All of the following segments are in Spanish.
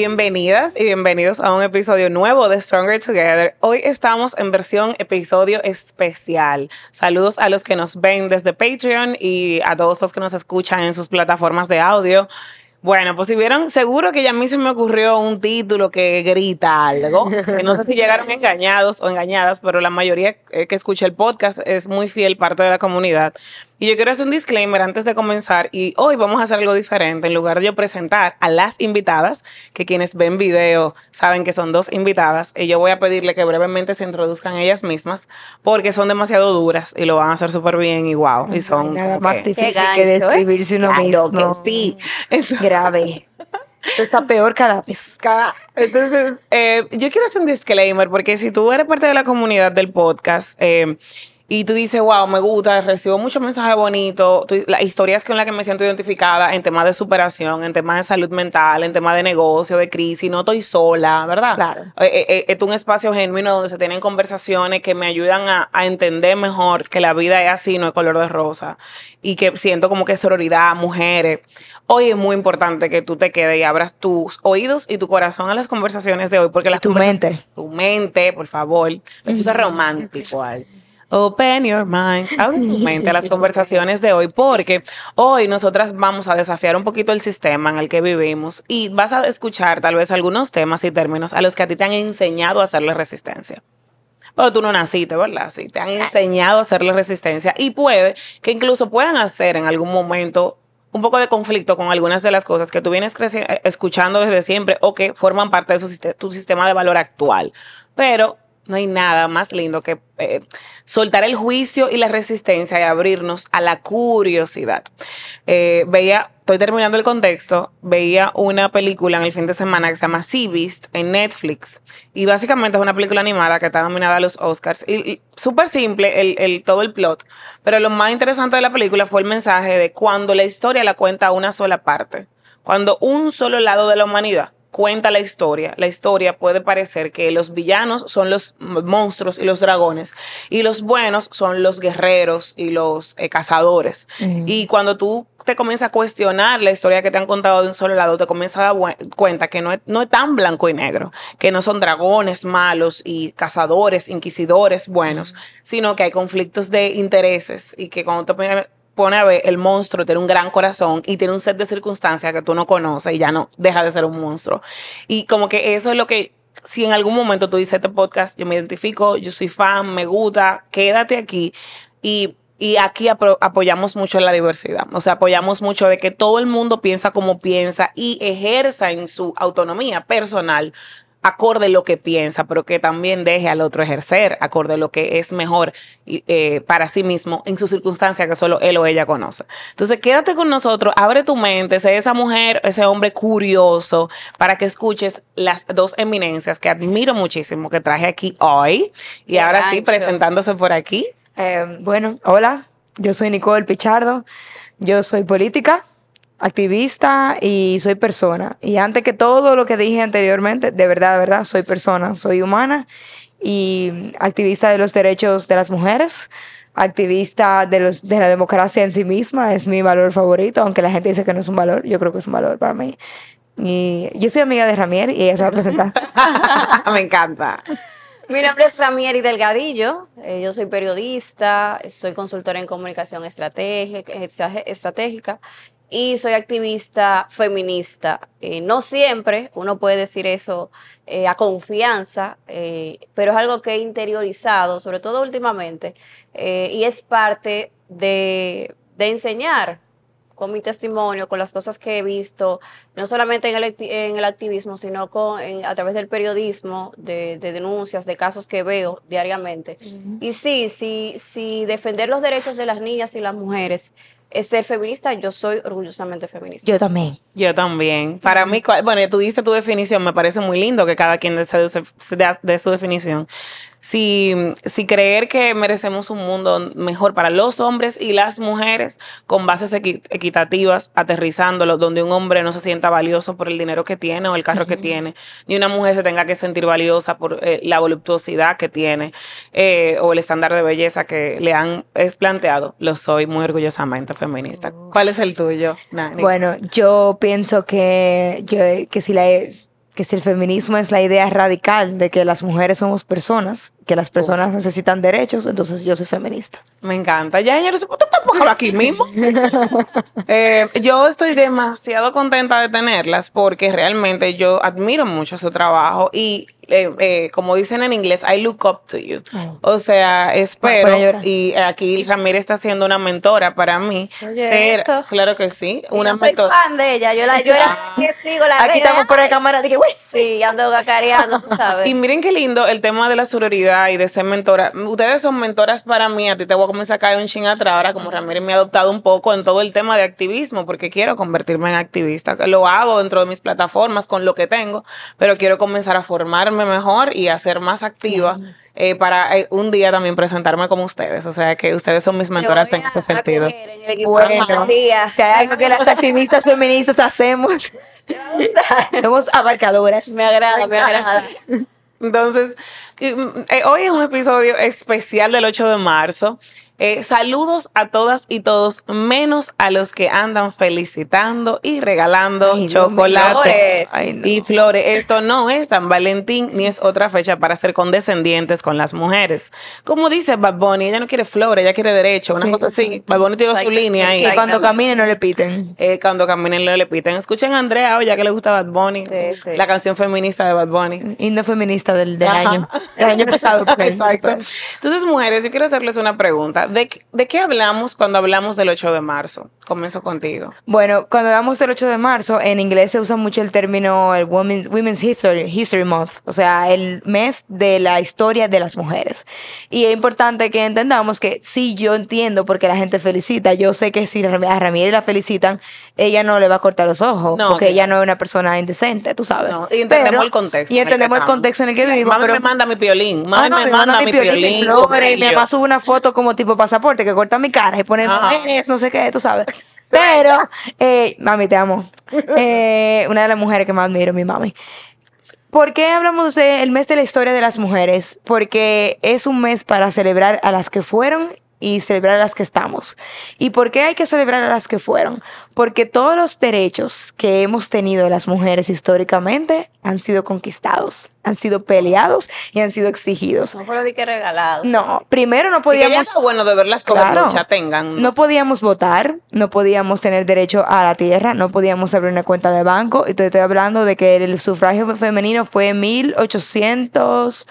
Bienvenidas y bienvenidos a un episodio nuevo de Stronger Together. Hoy estamos en versión episodio especial. Saludos a los que nos ven desde Patreon y a todos los que nos escuchan en sus plataformas de audio. Bueno, pues si vieron, seguro que ya a mí se me ocurrió un título que grita algo. no sé si llegaron engañados o engañadas, pero la mayoría que escucha el podcast es muy fiel parte de la comunidad. Y yo quiero hacer un disclaimer antes de comenzar y hoy vamos a hacer algo diferente. En lugar de yo presentar a las invitadas, que quienes ven video saben que son dos invitadas, y yo voy a pedirle que brevemente se introduzcan ellas mismas porque son demasiado duras y lo van a hacer súper bien y wow. Y son nada más difícil que ¿eh? describirse uno mismo. Que sí. Grave. Esto está peor cada vez. Entonces, eh, yo quiero hacer un disclaimer porque si tú eres parte de la comunidad del podcast, eh, y tú dices, wow, me gusta, recibo muchos mensajes bonitos, las historias con las que me siento identificada en temas de superación, en temas de salud mental, en temas de negocio, de crisis, no estoy sola, ¿verdad? Claro. Eh, eh, eh, es un espacio genuino donde se tienen conversaciones que me ayudan a, entender mejor que la vida es así, no es color de rosa, y que siento como que sororidad, mujeres. Hoy es muy importante que tú te quedes y abras tus oídos y tu corazón a las conversaciones de hoy, porque la tu mente. Tu mente, por favor. Me puse romántico. Open your mind. Abre tu mente a las conversaciones de hoy, porque hoy nosotras vamos a desafiar un poquito el sistema en el que vivimos y vas a escuchar tal vez algunos temas y términos a los que a ti te han enseñado a hacerle resistencia. Pero tú no naciste, ¿verdad? Sí, te han enseñado a hacerle resistencia y puede que incluso puedan hacer en algún momento un poco de conflicto con algunas de las cosas que tú vienes escuchando desde siempre o que forman parte de tu sistema de valor actual. Pero no hay nada más lindo que eh, soltar el juicio y la resistencia y abrirnos a la curiosidad. Eh, veía, estoy terminando el contexto, veía una película en el fin de semana que se llama Sea Beast en Netflix y básicamente es una película animada que está nominada a los Oscars y, súper simple todo el plot, pero lo más interesante de la película fue el mensaje de cuando la historia la cuenta una sola parte, cuando un solo lado de la humanidad cuenta la historia, la historia puede parecer que los villanos son los monstruos y los dragones y los buenos son los guerreros y los eh, cazadores. Y cuando tú te comienzas a cuestionar la historia que te han contado de un solo lado, te comienzas a dar cuenta que no es, no es tan blanco y negro, que no son dragones malos y cazadores, inquisidores buenos, sino que hay conflictos de intereses y que cuando te pone a ver el monstruo tiene un gran corazón y tiene un set de circunstancias que tú no conoces y ya no deja de ser un monstruo. Y como que eso es lo que, si en algún momento tú dices este podcast, yo me identifico, yo soy fan, me gusta, quédate aquí y y aquí apoyamos mucho la diversidad, o sea, apoyamos mucho de que todo el mundo piensa como piensa y ejerza en su autonomía personal acorde lo que piensa, pero que también deje al otro ejercer acorde lo que es mejor eh, para sí mismo en su circunstancia que solo él o ella conoce. Entonces, quédate con nosotros, abre tu mente, sé esa mujer, ese hombre curioso, para que escuches las dos eminencias que admiro muchísimo que traje aquí hoy. Y ahora sí, presentándose por aquí. Eh, bueno, hola, yo soy Nicole Pichardo, yo soy política activista y soy persona. Y antes que todo lo que dije anteriormente, de verdad, de verdad, soy persona, soy humana y activista de los derechos de las mujeres, activista de, los, de la democracia en sí misma, es mi valor favorito, aunque la gente dice que no es un valor, yo creo que es un valor para mí. Y yo soy amiga de Ramier y ella se va a presentar. Me encanta. Mi nombre es Ramieri Delgadillo, eh, yo soy periodista, soy consultora en comunicación estratégica, estratégica y soy activista feminista. Eh, no siempre uno puede decir eso eh, a confianza, eh, pero es algo que he interiorizado, sobre todo últimamente, y es parte de, enseñar con mi testimonio, con las cosas que he visto, no solamente en el, en el activismo, sino con, a través del periodismo, de, denuncias, de casos que veo diariamente. Y sí, sí, sí, defender los derechos de las niñas y las mujeres es ser feminista, yo soy orgullosamente feminista. Yo también. Yo también. Para mí, bueno, tú dices tu definición, me parece muy lindo que cada quien dé su definición si, si creer que merecemos un mundo mejor para los hombres y las mujeres con bases equitativas, aterrizándolo, donde un hombre no se sienta valioso por el dinero que tiene o el carro que tiene, ni una mujer se tenga que sentir valiosa por eh, la voluptuosidad que tiene eh, o el estándar de belleza que le han planteado, lo soy muy orgullosamente feminista. ¿Cuál es el tuyo, Bueno, yo pienso que, yo, que si la que si el feminismo es la idea radical de que las mujeres somos personas, que las personas necesitan derechos, entonces yo soy feminista. Me encanta. Ya, señores, ¿usted tampoco aquí mismo? Eh, yo estoy demasiado contenta de tenerlas porque realmente yo admiro mucho su trabajo y eh, eh, como dicen en inglés, I look up to you. Oh. O sea, espero, llorar. y aquí Ramírez está siendo una mentora para mí. Oye, ser- eso. claro que sí, una yo soy fan de ella. Yo, la, yo era que sigo la Aquí estamos fuera de cámara, dije, güey. Sí, ando gacareando, tú sabes. Y miren qué lindo el tema de la sororidad y de ser mentora. Ustedes son mentoras para mí. A ti te voy a comenzar a caer un ching atrás ahora, como Ramírez me ha adoptado un poco en todo el tema de activismo, porque quiero convertirme en activista. Lo hago dentro de mis plataformas con lo que tengo, pero quiero comenzar a formarme mejor y a ser más activa eh, para eh, un día también presentarme como ustedes. O sea que ustedes son mis mentoras en a ese sentido. en Bueno, María. si hay algo que las activistas feministas hacemos, somos abarcadoras. Me agrada, me agrada. Entonces, hoy es un episodio especial del 8 de marzo. Eh, saludos a todas y todos, menos a los que andan felicitando y regalando Ay, chocolate Flores. Ay, no. y flores. Esto no es San Valentín ni es otra fecha para ser condescendientes con las mujeres. Como dice Bad Bunny, ella no quiere flores, ella quiere derecho, una Sí, cosa así. exacto. Bad Bunny tiró su línea ahí. Cuando caminen no le piten. Eh, cuando caminen no le piten. Escuchen a Andrea, oh, ya que le gusta Bad Bunny, Sí, sí. la canción feminista de Bad Bunny. Himno feminista del, del año. El año pasado. porque- Exacto. Entonces, mujeres, yo quiero hacerles una pregunta. ¿De, qué- ¿De qué hablamos cuando hablamos del 8 de marzo? Comienzo contigo. Bueno, cuando hablamos del 8 de marzo, en inglés se usa mucho el término el Women's, Women's History, History Month, o sea, el mes de la historia de las mujeres. Y es importante que entendamos que sí, yo entiendo porque la gente felicita. Yo sé que si a Ramírez la felicitan, ella no le va a cortar los ojos, No, porque que- ella no es una persona indecente, tú sabes. No, y entendemos Pero- el contexto. Y el entendemos el estamos. contexto en el que vivimos. Mami pero- me manda mi piolín. Mami Ah, no, me manda mamá mi piolín. flores, y mi mamá sube una foto como tipo pasaporte que corta mi cara y pone Ajá. mujeres, no sé qué, tú sabes. Pero, eh, mami, te amo. Eh, una de las mujeres que más admiro, mi mami. ¿Por qué hablamos del mes de la historia de las mujeres? Porque es un mes para celebrar a las que fueron y celebrar a las que estamos. ¿Y por qué hay que celebrar a las que fueron? Porque todos los derechos que hemos tenido las mujeres históricamente han sido conquistados, han sido peleados y han sido exigidos. No fueron de que regalados. No, primero no que ya podíamos... está bueno de verlas como Claro. lucha tengan. No podíamos votar, no podíamos tener derecho a la tierra, no podíamos abrir una cuenta de banco. Y te estoy hablando de que el sufragio femenino fue en 1800,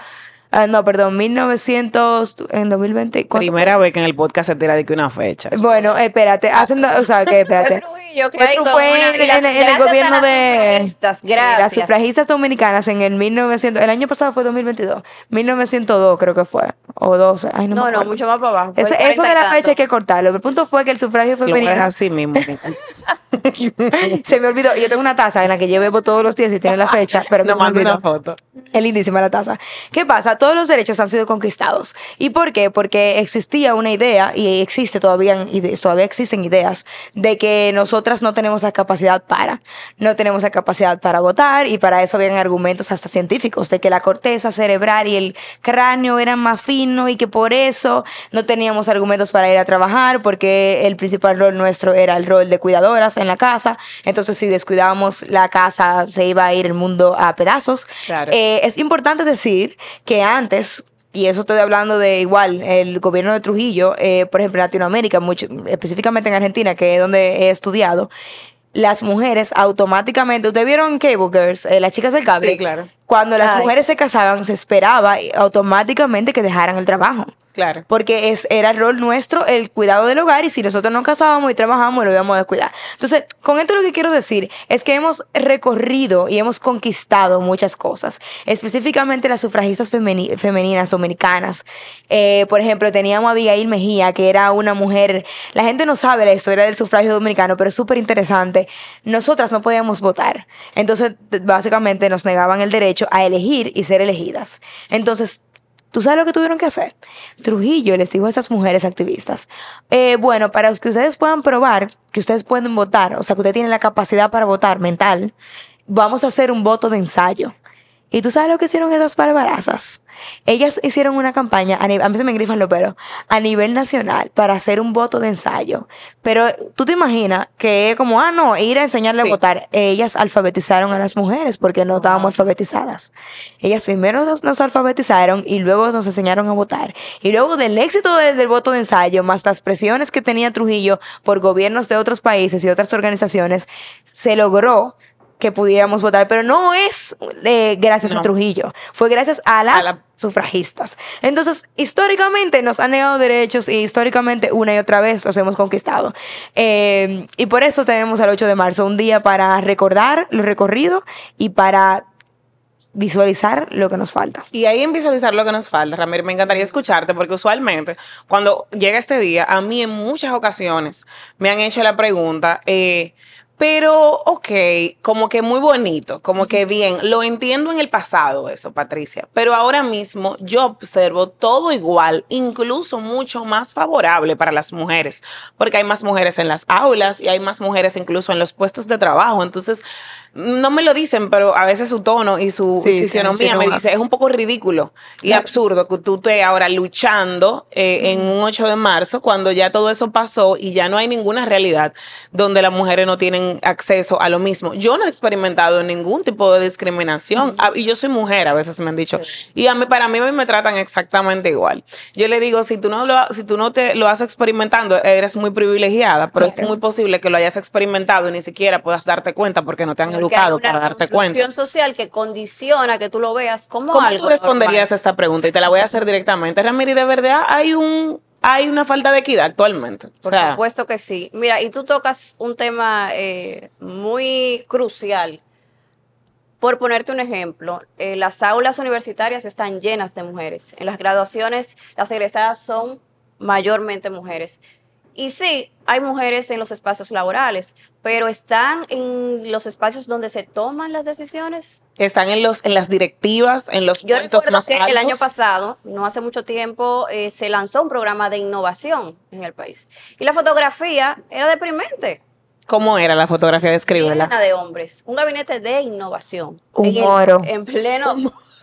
ah, no, perdón, 1900, en 2020. ¿cuánto? Primera vez que en el podcast se tira de que una fecha. Bueno, espérate, hacen, o sea, que espérate. Trujillo, que Fue, en, el gobierno de sufragistas, sí, las sufragistas dominicanas en el 1900, el año pasado fue 2022, 1902 creo que fue, o 12, ay no, me No, mucho más para abajo. Eso, 40 eso de la tanto. fecha hay que cortarlo. El punto fue que el sufragio Lo femenino es así mismo. se me olvidó. Yo tengo una taza en la que yo bebo todos los días y tiene la fecha, pero no me mando una foto. Es lindísima la taza. ¿Qué pasa? Todos los derechos han sido conquistados. ¿Y por qué? Porque existía una idea, y existe todavía, todavía existen ideas, de que nosotras no tenemos la capacidad para. No tenemos la capacidad para votar, y para eso habían argumentos hasta científicos, de que la corteza cerebral y el cráneo eran más finos y que por eso no teníamos argumentos para ir a trabajar, porque el principal rol nuestro era el rol de cuidadoras en la casa. Entonces, si descuidábamos la casa, se iba a ir el mundo a pedazos. Claro. Eh, es importante decir que antes, y eso estoy hablando de igual, el gobierno de Trujillo, eh, por ejemplo, en Latinoamérica, mucho, específicamente en Argentina, que es donde he estudiado, las mujeres automáticamente, ¿ustedes vieron Cable Girls, eh, las chicas del cable? Sí, claro. Cuando las Ay. mujeres se casaban, se esperaba automáticamente que dejaran el trabajo. Claro. Porque es, era el rol nuestro el cuidado del hogar y si nosotros nos casábamos y trabajábamos, lo íbamos a descuidar. Entonces, con esto lo que quiero decir es que hemos recorrido y hemos conquistado muchas cosas, específicamente las sufragistas femeni- femeninas dominicanas. Eh, por ejemplo, teníamos a Abigail Mejía, que era una mujer, la gente no sabe la historia del sufragio dominicano, pero es súper interesante. Nosotras no podíamos votar. Entonces, básicamente nos negaban el derecho a elegir y ser elegidas. Entonces, ¿Tú sabes lo que tuvieron que hacer? Trujillo les dijo a esas mujeres activistas, eh, bueno, para que ustedes puedan probar que ustedes pueden votar, o sea, que ustedes tienen la capacidad para votar mental, vamos a hacer un voto de ensayo. ¿Y tú sabes lo que hicieron esas barbarazas? Ellas hicieron una campaña, a, ni- a mí se me grifan los pelos, a nivel nacional para hacer un voto de ensayo. Pero tú te imaginas que es como, ah, no, ir a enseñarle Sí. a votar. Ellas alfabetizaron a las mujeres porque no estábamos alfabetizadas. Ellas primero nos, nos alfabetizaron y luego nos enseñaron a votar. Y luego del éxito de- del voto de ensayo, más las presiones que tenía Trujillo por gobiernos de otros países y otras organizaciones, se logró que pudiéramos votar, pero no es eh, gracias No. a Trujillo, fue gracias a las A la- sufragistas. Entonces, históricamente nos han negado derechos y históricamente una y otra vez los hemos conquistado. Eh, y por eso tenemos el 8 de marzo, un día para recordar lo recorrido y para visualizar lo que nos falta. Y ahí en visualizar lo que nos falta, Ramiro, me encantaría escucharte porque usualmente cuando llega este día, a mí en muchas ocasiones me han hecho la pregunta, eh, pero ok, como que muy bonito, como que bien, lo entiendo en el pasado eso, Patricia, pero ahora mismo yo observo todo igual, incluso mucho más favorable para las mujeres, porque hay más mujeres en las aulas y hay más mujeres incluso en los puestos de trabajo, entonces no me lo dicen, pero a veces su tono y su Sí, fisionomía me dice, es un poco ridículo y Claro. absurdo que tú estés ahora luchando eh, en un 8 de marzo cuando ya todo eso pasó y ya no hay ninguna realidad donde las mujeres no tienen acceso a lo mismo. Yo no he experimentado ningún tipo de discriminación Ah, y yo soy mujer, a veces me han dicho, y a mí para mí me tratan exactamente igual. Yo le digo, si tú no lo, si tú no te lo has experimentando, eres muy privilegiada, pero es muy posible que lo hayas experimentado y ni siquiera puedas darte cuenta porque no te han educado una para darte cuenta. construcción social que condiciona que tú lo veas como ¿Cómo algo tú responderías normal. a esta pregunta? Y te la voy a hacer directamente. Ramiri, ¿de verdad hay un hay una falta de equidad actualmente? O Por sea, supuesto que sí. Mira, y tú tocas un tema eh, muy crucial. Por ponerte un ejemplo, eh, las aulas universitarias están llenas de mujeres. En las graduaciones, las egresadas son mayormente mujeres. Y sí, hay mujeres en los espacios laborales, pero están en los espacios donde se toman las decisiones. están en los en las directivas, en los Yo puestos más que altos. el año pasado, no hace mucho tiempo, eh, se lanzó un programa de innovación en el país. Y la fotografía era deprimente. ¿Cómo era la fotografía? Descríbela. Llena de hombres. Un gabinete de innovación. Un en, moro. en pleno,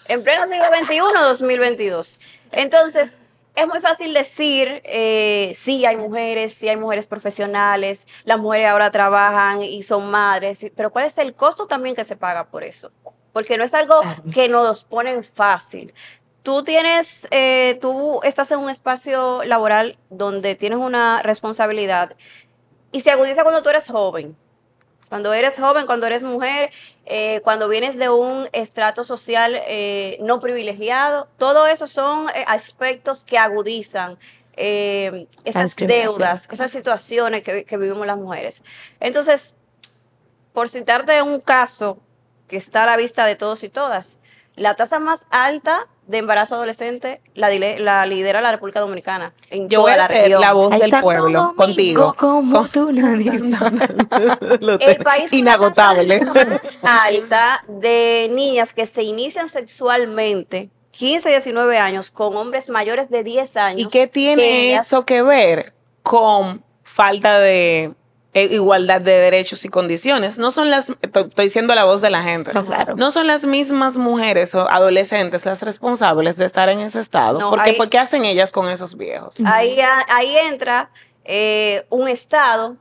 en pleno siglo XXI, 2022. Entonces, es muy fácil decir, eh, sí hay mujeres, sí hay mujeres profesionales, las mujeres ahora trabajan y son madres, pero ¿cuál es el costo también que se paga por eso? Porque no es algo que nos ponen fácil. Tú tienes, eh, tú estás en un espacio laboral donde tienes una responsabilidad y se agudiza cuando tú eres joven. Cuando eres joven, cuando eres mujer, eh, cuando vienes de un estrato social eh, no privilegiado, todo eso son eh, aspectos que agudizan eh, esas deudas, esas situaciones que, que vivimos las mujeres. Entonces, por citarte un caso que está a la vista de todos y todas, la tasa más alta de embarazo adolescente la, dile- la lidera la República Dominicana en Yo voy toda a la ser región. la voz Ay, del pueblo contigo. Como Con- tú, nadie. El país Inagotable. la tasa más alta de niñas que se inician sexualmente, 15 19 años, con hombres mayores de 10 años. ¿Y qué tiene que ellas- eso que ver con falta de igualdad de derechos y condiciones? No son las, estoy, siendo la voz de la gente. No, claro. No son las mismas mujeres o adolescentes las responsables de estar en ese estado. No, porque, hay- ¿Por qué hacen ellas con esos viejos? Ahí, ahí entra eh, un Estado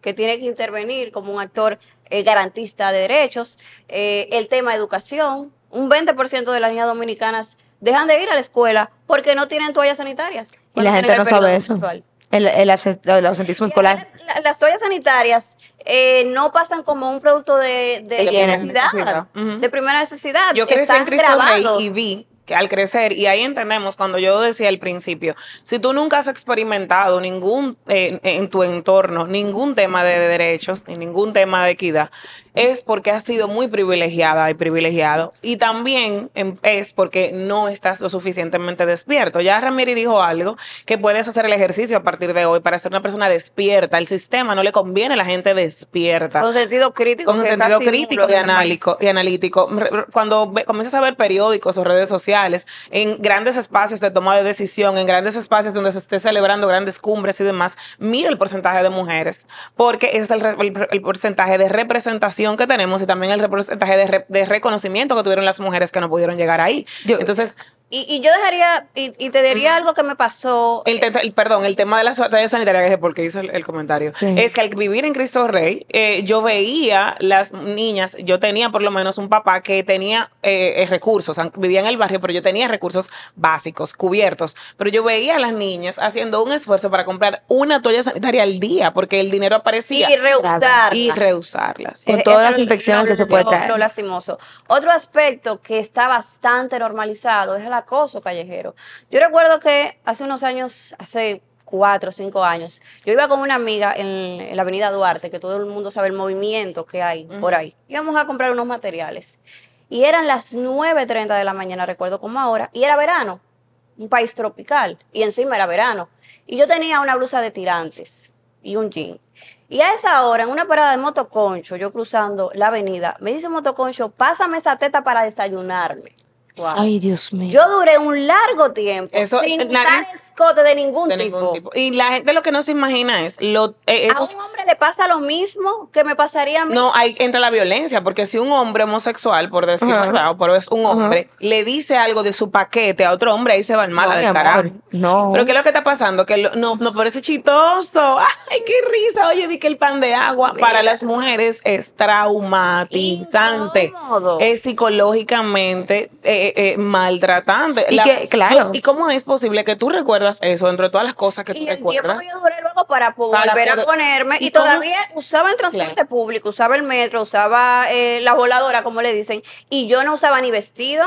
que tiene que intervenir como un actor eh, garantista de derechos, eh, el tema educación. Un 20% de las niñas dominicanas dejan de ir a la escuela porque no tienen toallas sanitarias. Y la gente no sabe eso. menstrual. El, el, el ausentismo Y escolar. la- Las toallas sanitarias eh, no pasan como un producto de, de De primera necesidad, de primera necesidad. Yo crecí Están en Cristo Rey y vi que al crecer, y ahí entendemos cuando yo decía al principio, si tú nunca has experimentado ningún, eh, en tu entorno, ningún tema de derechos, ni ningún tema de equidad, es porque has sido muy privilegiada y privilegiado. Y también em, es porque no estás lo suficientemente despierto. Ya Ramiri dijo algo, que puedes hacer el ejercicio a partir de hoy para ser una persona despierta. El sistema no le conviene a la gente despierta Con sentido crítico. con sentido crítico y analítico, y analítico. Cuando comienzas a ver periódicos o redes sociales, en grandes espacios de toma de decisión, en grandes espacios donde se esté celebrando grandes cumbres y demás, mira el porcentaje de mujeres, porque es el, re- el- el porcentaje de representación representación que tenemos y también el porcentaje de, re- de reconocimiento que tuvieron las mujeres que no pudieron llegar ahí. Yo- Entonces, Y, y yo dejaría, y, y te diría algo que me pasó. el, te- el- perdón, el tema de las batallas sanitarias, que es porque hizo el, el comentario, Sí. es que al vivir en Cristo Rey, eh, yo veía las niñas, yo tenía por lo menos un papá que tenía eh, eh, recursos, vivía en el barrio, pero yo tenía recursos básicos, cubiertos, pero yo veía a las niñas haciendo un esfuerzo para comprar una toalla sanitaria al día, porque el dinero aparecía y rehusar. y reusarlas. Con Eh, todas eso las es infecciones lo- que se puede lo- traer. Lo lastimoso. Otro aspecto que está bastante normalizado es el acoso callejero. Yo recuerdo que hace unos años, hace cuatro o cinco años, yo iba con una amiga en, en la avenida Duarte, que todo el mundo sabe el movimiento que hay por ahí. Íbamos a comprar unos materiales. Y eran las 9.30 de la mañana, recuerdo como ahora, y era verano, un país tropical, y encima era verano. Y yo tenía una blusa de tirantes y un jean. Y a esa hora, en una parada de motoconcho, yo cruzando la avenida, me dice motoconcho, pásame esa teta para desayunarme. Ay, Dios mío. Yo duré un largo tiempo Eso, sin eh, usar escote de ningún, de tipo. ningún tipo. Y la gente lo que no se imagina es lo eh, A esos un hombre le pasa lo mismo que me pasaría a mí. No, hay entra la violencia, porque si un hombre homosexual, por decir Ajá. verdad, o por es un hombre, le dice algo de su paquete a otro hombre, ahí se va el mal No, amor, carajo. no. Pero ¿qué es lo que está pasando? Que lo- no, no parece chistoso. Ay, qué risa. Oye, di que el pan de agua para las mujeres es traumatizante. Incómodo. Es psicológicamente eh, eh, maltratante. Y que, claro. ¿Y cómo es posible que tú recuerdas eso entre todas las cosas que tú y recuerdas? que yo duré luego para po- Para volver poder- a ponerme y, ¿Y todavía usaba el transporte público, usaba el metro, usaba eh, la voladora, como le dicen, y yo no usaba ni vestido,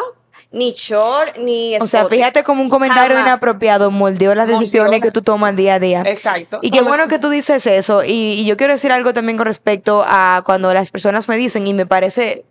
ni short, ni O sea, fíjate como un comentario Jamás. inapropiado moldeó las decisiones que tú tomas día a día. Exacto. Y qué bueno que tú dices eso. Y, y yo quiero decir algo también con respecto a cuando las personas me dicen, y me parece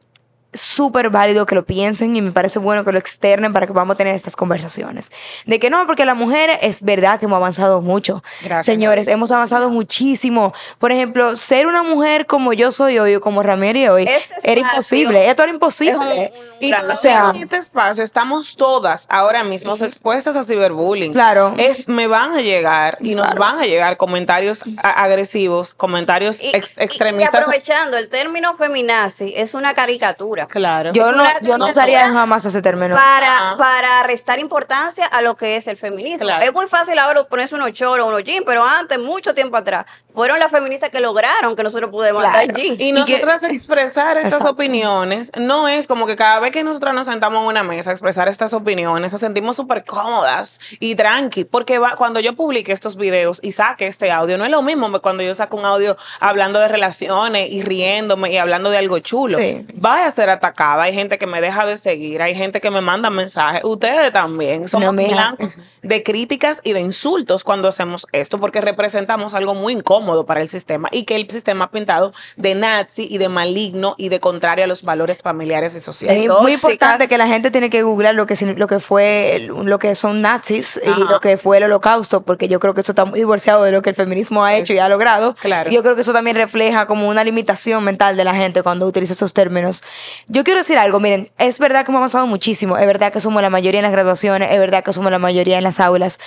súper válido que lo piensen y me parece bueno que lo externen para que podamos tener estas conversaciones. De que no, porque la mujer es verdad que hemos avanzado mucho. Gracias, Señores, hemos avanzado muchísimo. Por ejemplo, ser una mujer como yo soy hoy o como Ramírez hoy Este era espacio imposible. Esto era imposible. es un- un Y no o sea, en este espacio estamos todas ahora mismo expuestas a ciberbullying. Claro. Es, me van a llegar y nos Claro. van a llegar comentarios a- agresivos, comentarios Y, ex- y- y extremistas. aprovechando, el término feminazi es una caricatura. Claro. yo no, yo no usaría jamás ese término. Para, para restar importancia a lo que es el feminismo. Claro. Es muy fácil ahora ponerse unos choros, unos jeans, pero antes, mucho tiempo atrás, fueron las feministas que lograron que nosotros pudimos Claro. andar jeans. Y que- nosotras expresar estas Exacto. opiniones no es como que cada vez que nosotras nos sentamos en una mesa a expresar estas opiniones, nos sentimos súper cómodas y tranqui, porque va, cuando yo publique estos videos y saque este audio, no es lo mismo que cuando yo saco un audio hablando de relaciones y riéndome y hablando de algo chulo. Sí. Voy a ser atacada, hay gente que me deja de seguir, hay gente que me manda mensajes, ustedes también somos mija. blancos de críticas y de insultos cuando hacemos esto, porque representamos algo muy incómodo para el sistema y que el sistema ha pintado de nazi y de maligno y de contrario a los valores familiares y sociales. Es muy importante que la gente tiene que googlear lo que, lo que fue lo que son nazis y Ajá. lo que fue el holocausto, porque yo creo que eso está muy divorciado de lo que el feminismo ha hecho y ha logrado. Claro. Y yo creo que eso también refleja como una limitación mental de la gente cuando utiliza esos términos. Yo quiero decir algo, miren, es verdad que hemos avanzado muchísimo, es verdad que somos la mayoría en las graduaciones, es verdad que somos la mayoría en las aulas,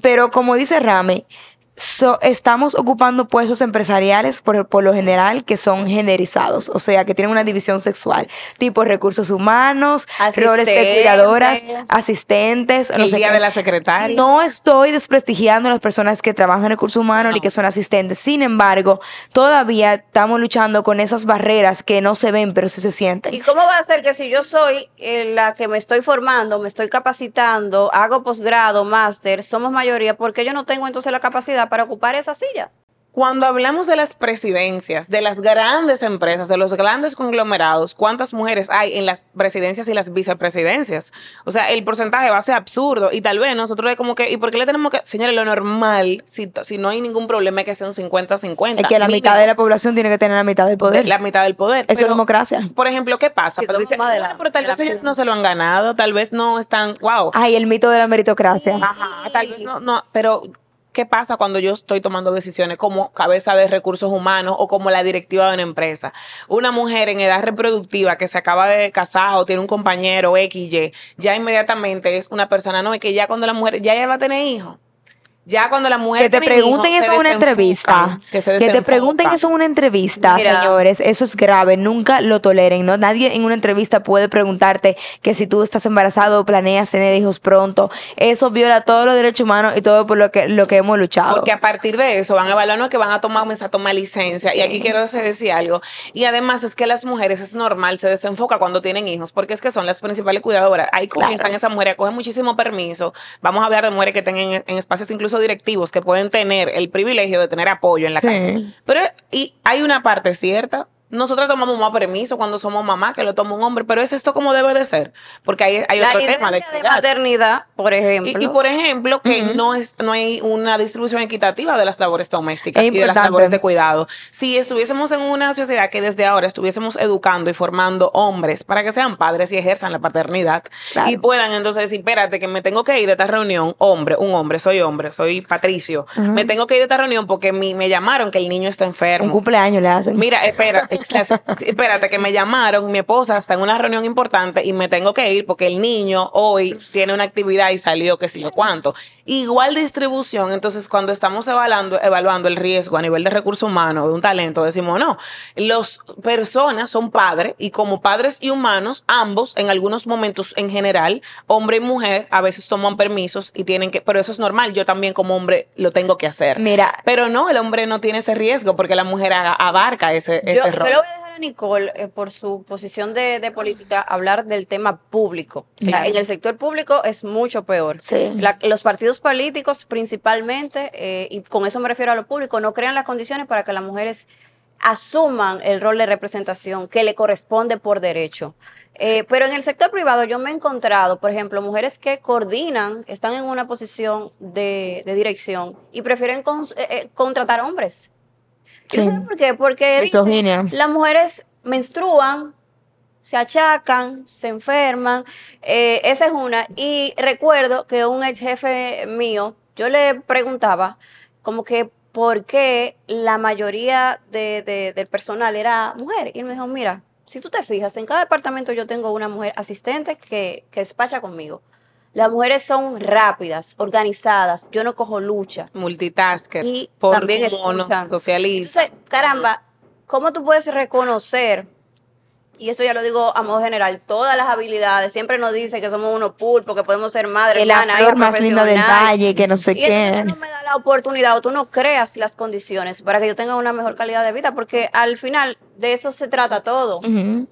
pero como dice Rame, so- estamos ocupando puestos empresariales por, por lo general que son generizados, o sea, que tienen una división sexual, tipo recursos humanos, roles de cuidadoras, asistentes, no el sé día qué. de la secretaria. No estoy desprestigiando a las personas que trabajan en recursos humanos ni que son asistentes. Sin embargo, todavía estamos luchando con esas barreras que no se ven, pero sí se sienten. ¿Y cómo va a ser que si yo soy eh, la que me estoy formando, me estoy capacitando, hago posgrado, máster, somos mayoría, porque yo no tengo entonces la capacidad para ocupar esa silla? Cuando hablamos de las presidencias, de las grandes empresas, de los grandes conglomerados, ¿cuántas mujeres hay en las presidencias y las vicepresidencias? O sea, el porcentaje va a ser absurdo y tal vez nosotros es como que, ¿y por qué le tenemos que, señores, lo normal, si, si no hay ningún problema, es que sea un 50-50? Es que la mitad de la población tiene que tener la mitad del poder. La mitad del poder. Eso es democracia. Por ejemplo, ¿qué pasa? Pero somos dice, más de bueno, la- pero tal vez no se lo han ganado, tal vez no están, wow. Ay, el mito de la meritocracia. Ajá, tal vez no, no, pero ¿qué pasa cuando yo estoy tomando decisiones como cabeza de recursos humanos o como la directiva de una empresa? Una mujer en edad reproductiva que se acaba de casar o tiene un compañero X, Y, ya inmediatamente es una persona, no, es que ya cuando la mujer, ya va a tener hijos. Ya cuando la mujer Que te pregunten eso en una entrevista. Que, se Que te pregunten eso en una entrevista, Mira. señores. Eso es grave. Nunca lo toleren. ¿no? Nadie en una entrevista puede preguntarte que si tú estás embarazado o planeas tener hijos pronto. Eso viola todos los derechos humanos y todo por lo que, lo que hemos luchado. Porque a partir de eso van a evaluar no, que van a tomar, a tomar licencia. Y aquí quiero decir algo. Y además es que las mujeres es normal, se desenfoca cuando tienen hijos, porque es que son las principales cuidadoras. Ahí comienzan esas mujeres a coger muchísimo permiso. Vamos a hablar de mujeres que tengan en, en espacios incluso directivos, que pueden tener el privilegio de tener apoyo en la Sí. casa. Pero y hay una parte cierta. Nosotras tomamos más permiso cuando somos mamá que lo toma un hombre, pero es esto como debe de ser, porque hay, hay La otro tema de, de maternidad, por ejemplo. Y, y por ejemplo, que no es no hay una distribución equitativa de las labores domésticas Es y de las labores de cuidado. Si estuviésemos en una sociedad que desde ahora estuviésemos educando y formando hombres para que sean padres y ejerzan la paternidad Claro. y puedan entonces decir, espérate, que me tengo que ir de esta reunión, hombre, un hombre, soy hombre, soy Patricio, me tengo que ir de esta reunión porque mi- me llamaron que el niño está un enfermo. cumpleaños le hacen. Mira, espera, espérate que me llamaron, mi esposa está en una reunión importante y me tengo que ir porque el niño hoy tiene una actividad y salió que sé yo cuánto. Igual distribución, entonces cuando estamos evaluando, evaluando el riesgo a nivel de recursos humanos, de un talento, decimos, no, las personas son padres y como padres y humanos, ambos en algunos momentos en general, hombre y mujer, a veces toman permisos y tienen que, pero eso es normal, yo también como hombre lo tengo que hacer. Mira, Pero no, el hombre no tiene ese riesgo porque la mujer abarca ese, ese Yo, yo le voy a dejar a Nicole, eh, por su posición de, de política, hablar del tema público. O sea, Claro. en el sector público es mucho peor. Sí. La- los partidos políticos, principalmente, eh, y con eso me refiero a lo público, no crean las condiciones para que las mujeres asuman el rol de representación que le corresponde por derecho. Eh, pero en el sector privado yo me he encontrado, por ejemplo, mujeres que coordinan, están en una posición de, de dirección y prefieren eh, eh, contratar hombres. ¿Y Sí. sabes por qué? Porque dicen, las mujeres menstruan, se achacan, se enferman. eh, esa es una. Y recuerdo que un ex jefe mío, yo le preguntaba como que por qué la mayoría de- de- del personal era mujer. Y él me dijo, mira, si tú te fijas, en cada departamento yo tengo una mujer asistente que, que despacha conmigo. Las mujeres son rápidas, organizadas, yo no cojo lucha. Multitasker. Y por también mono, socialista. Entonces, caramba, ¿cómo tú puedes reconocer? Y eso ya lo digo a modo general, todas las habilidades. Siempre nos dice que somos unos pulpos, que podemos ser madre, Que la flor más linda del valle, que no sé Y qué. no me da la oportunidad o tú no creas las condiciones para que yo tenga una mejor calidad de vida, porque al final de eso se trata todo.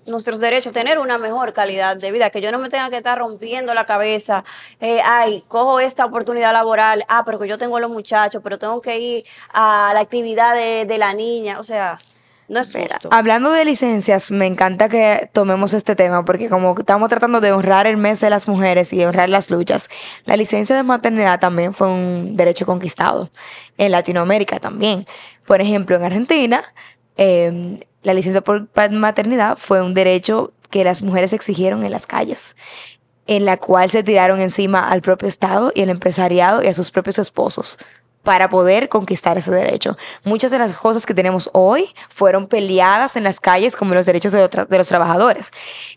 Nuestros derechos, tener una mejor calidad de vida, que yo no me tenga que estar rompiendo la cabeza, eh, ay, cojo esta oportunidad laboral, ah, pero que yo tengo a los muchachos, pero tengo que ir a la actividad de, de la niña, o sea, no es Mira, justo. hablando de licencias, me encanta que tomemos este tema porque como estamos tratando de honrar el mes de las mujeres y honrar las luchas, la licencia de maternidad también fue un derecho conquistado. En Latinoamérica también. Por ejemplo, en Argentina, eh, la licencia por maternidad fue un derecho que las mujeres exigieron en las calles en la cual se tiraron encima al propio Estado y al empresariado y a sus propios esposos para poder conquistar ese derecho. Muchas de las cosas que tenemos hoy fueron peleadas en las calles como los derechos de, los trabajadores.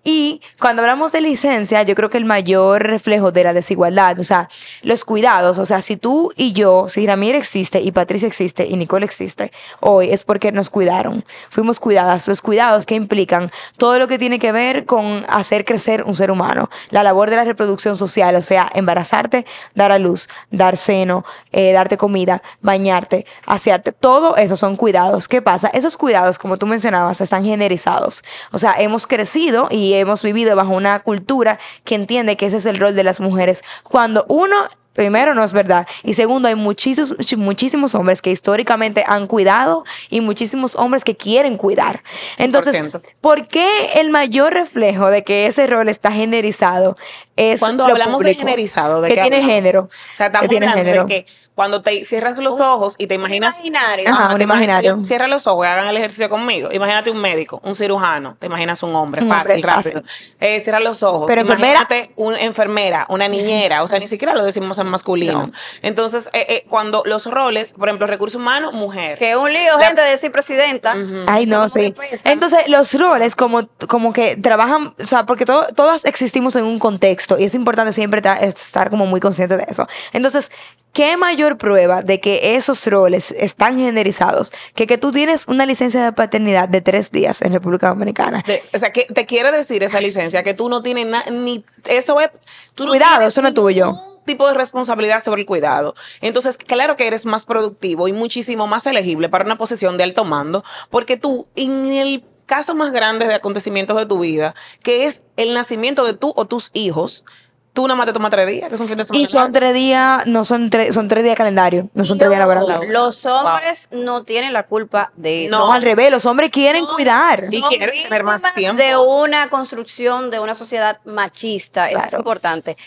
Y cuando hablamos de licencia, yo creo que el mayor reflejo de la desigualdad, o sea, los cuidados, o sea, si tú y yo, si Ramírez existe y Patricia existe y Nicole existe, hoy es porque nos cuidaron, fuimos cuidadas. Los cuidados que implican todo lo que tiene que ver con hacer crecer un ser humano, la labor de la reproducción social, o sea, embarazarte, dar a luz, dar seno, eh, darte comida, bañarte, asearte, todo eso son cuidados. ¿Qué pasa? Esos cuidados, como tú mencionabas, están generizados. O sea, hemos crecido y hemos vivido bajo una cultura que entiende que ese es el rol de las mujeres. Cuando uno Primero, no es verdad. Y segundo, hay muchísimos, muchísimos hombres que históricamente han cuidado y muchísimos hombres que quieren cuidar. Entonces, 100%. ¿por qué el mayor reflejo de que ese rol está generizado es Cuando lo hablamos de público? generizado, ¿de que qué tiene hablamos? género. O sea, estamos que tiene hablando género. de que cuando te cierras los ojos y te imaginas imaginario. Ajá, un imaginario. Cierra los ojos y hagan el ejercicio conmigo. Imagínate un médico, un cirujano. Te imaginas un hombre, Un fácil, hombre, rápido. Eh, cierra los ojos. Pero enfermera- Imagínate una enfermera, una niñera. O sea, ni siquiera lo decimos en masculino. No. Entonces, eh, eh, cuando los roles, por ejemplo, recursos humanos, mujer. Que un lío, La- gente, de decir presidenta. Ay, no, sí. que. Entonces, los roles como, como que trabajan, o sea, porque to- todas existimos en un contexto. Contexto y es importante siempre ta- estar como muy consciente de eso. Entonces, ¿qué mayor prueba de que esos roles están generizados que que tú tienes una licencia de paternidad de tres días en República Dominicana? De- o sea, que te quiere decir esa licencia que tú no tienes na- ni eso es tú no Cuidado, tienes eso no es tuyo. tipo de responsabilidad sobre el cuidado. Entonces, claro que eres más productivo y muchísimo más elegible para una posición de alto mando, porque tú en el caso más grande de acontecimientos de tu vida, que es el nacimiento de tú o tus hijos, tú nada más te tomas tres días, que es un fin de semana. Y son tres días, no son tres, son tres días calendario, no son tres días laborables. Los hombres no tienen la culpa de eso. No, al revés, los hombres quieren Son- cuidar. Y son quieren tener más tiempo. De una construcción de una sociedad machista. Eso es Claro. importante.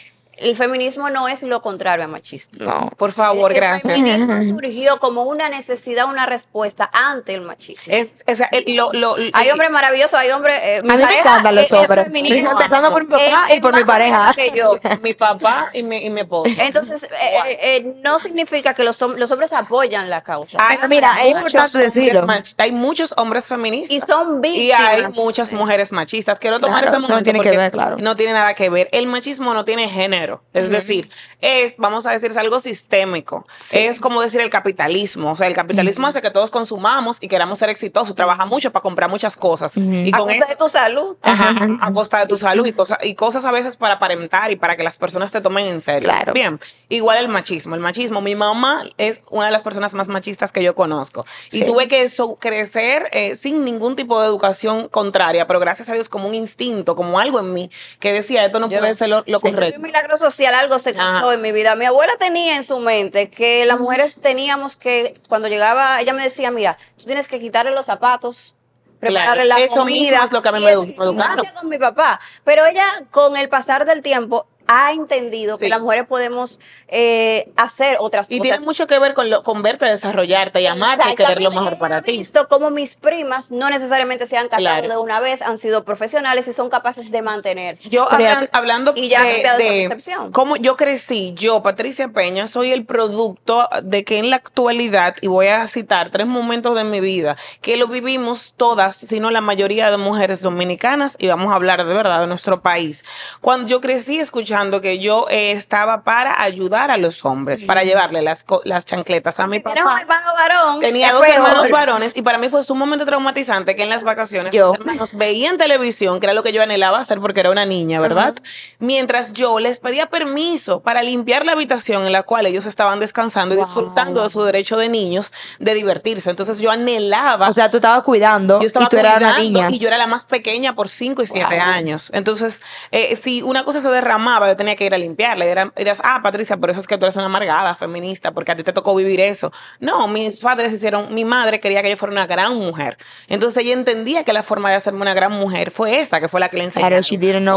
El feminismo no es lo contrario a machista. No. Por favor, el gracias. feminismo surgió como una necesidad, una respuesta ante el machismo. Es, o sea, el- lo, lo- Hay el- hombres maravillosos, hay hombres. eh, mi A mí me encantan los es- es hombres. Empezando por mi papá Es- y por es mi pareja. que yo. mi papá y mi, y mi esposo. Entonces, eh, eh, eh, no significa que los, los hombres apoyan la causa. Hay mira, es importante decirlo. hay muchos hombres feministas. Y son Y hay víctimas. muchas mujeres machistas. Quiero tomar Claro, ese eso no momento tiene que ver, claro. No tiene nada que ver. El machismo no tiene género. Es decir, es, vamos a decir, es algo sistémico. Es como decir el capitalismo. O sea, el capitalismo hace que todos consumamos y queramos ser exitosos. Trabaja mucho para comprar muchas cosas. Y a con costa eso, de tu salud. Ajá, a costa de tu salud y cosas, y cosas a veces para aparentar y para que las personas te tomen en serio. Claro. Bien, igual el machismo. El machismo, mi mamá es una de las personas más machistas que yo conozco. Sí. Y tuve que crecer eh, sin ningún tipo de educación contraria, pero gracias a Dios como un instinto, como algo en mí que decía, esto no Yo- puede ser lo, lo Sí, yo soy correcto. un milagro social, algo se costó en mi vida. Mi abuela tenía en su mente que las mujeres teníamos que, cuando llegaba, ella me decía, mira, tú tienes que quitarle los zapatos, prepararle Claro, la eso comida. mismo es lo que a mí me educaron. con mi papá. Pero ella, con el pasar del tiempo, ha entendido que las mujeres podemos eh, hacer otras Y cosas. tiene mucho que ver con, lo, con verte desarrollarte y amarte y querer lo mejor para He ti. visto como mis primas no necesariamente se han casado Claro. de una vez, han sido profesionales y son capaces de mantenerse. Yo hablan- hablando Y ya de, cambiado esa de percepción. cómo yo crecí, yo, Patricia Peña, soy el producto de que en la actualidad, y voy a citar tres momentos de mi vida, que lo vivimos todas, sino la mayoría de mujeres dominicanas, y vamos a hablar de verdad de nuestro país. Cuando yo crecí escuchando que yo eh, estaba para ayudar a los hombres, para llevarle las, las chancletas a mi si un papá. hermano varón, Tenía dos peor. hermanos varones y para mí fue sumamente traumatizante que en las vacaciones Yo. mis hermanos veían televisión, que era lo que yo anhelaba hacer porque era una niña, ¿verdad? Mientras yo les pedía permiso para limpiar la habitación en la cual ellos estaban descansando y Wow. disfrutando de su derecho de niños de divertirse. Entonces yo anhelaba O sea, tú estabas cuidando yo estaba y tú eras una niña. y yo era la más pequeña por 5 y 7 Wow. años. Entonces, eh, si una cosa se derramaba, yo tenía que ir a limpiarla. Y dirás, ah, Patricia, por eso es que tú eres una amargada, feminista, porque a ti te tocó vivir eso. No, mis padres hicieron, mi madre quería que yo fuera una gran mujer. Entonces ella entendía que la forma de hacerme una gran mujer fue esa, que fue la que le enseñaron.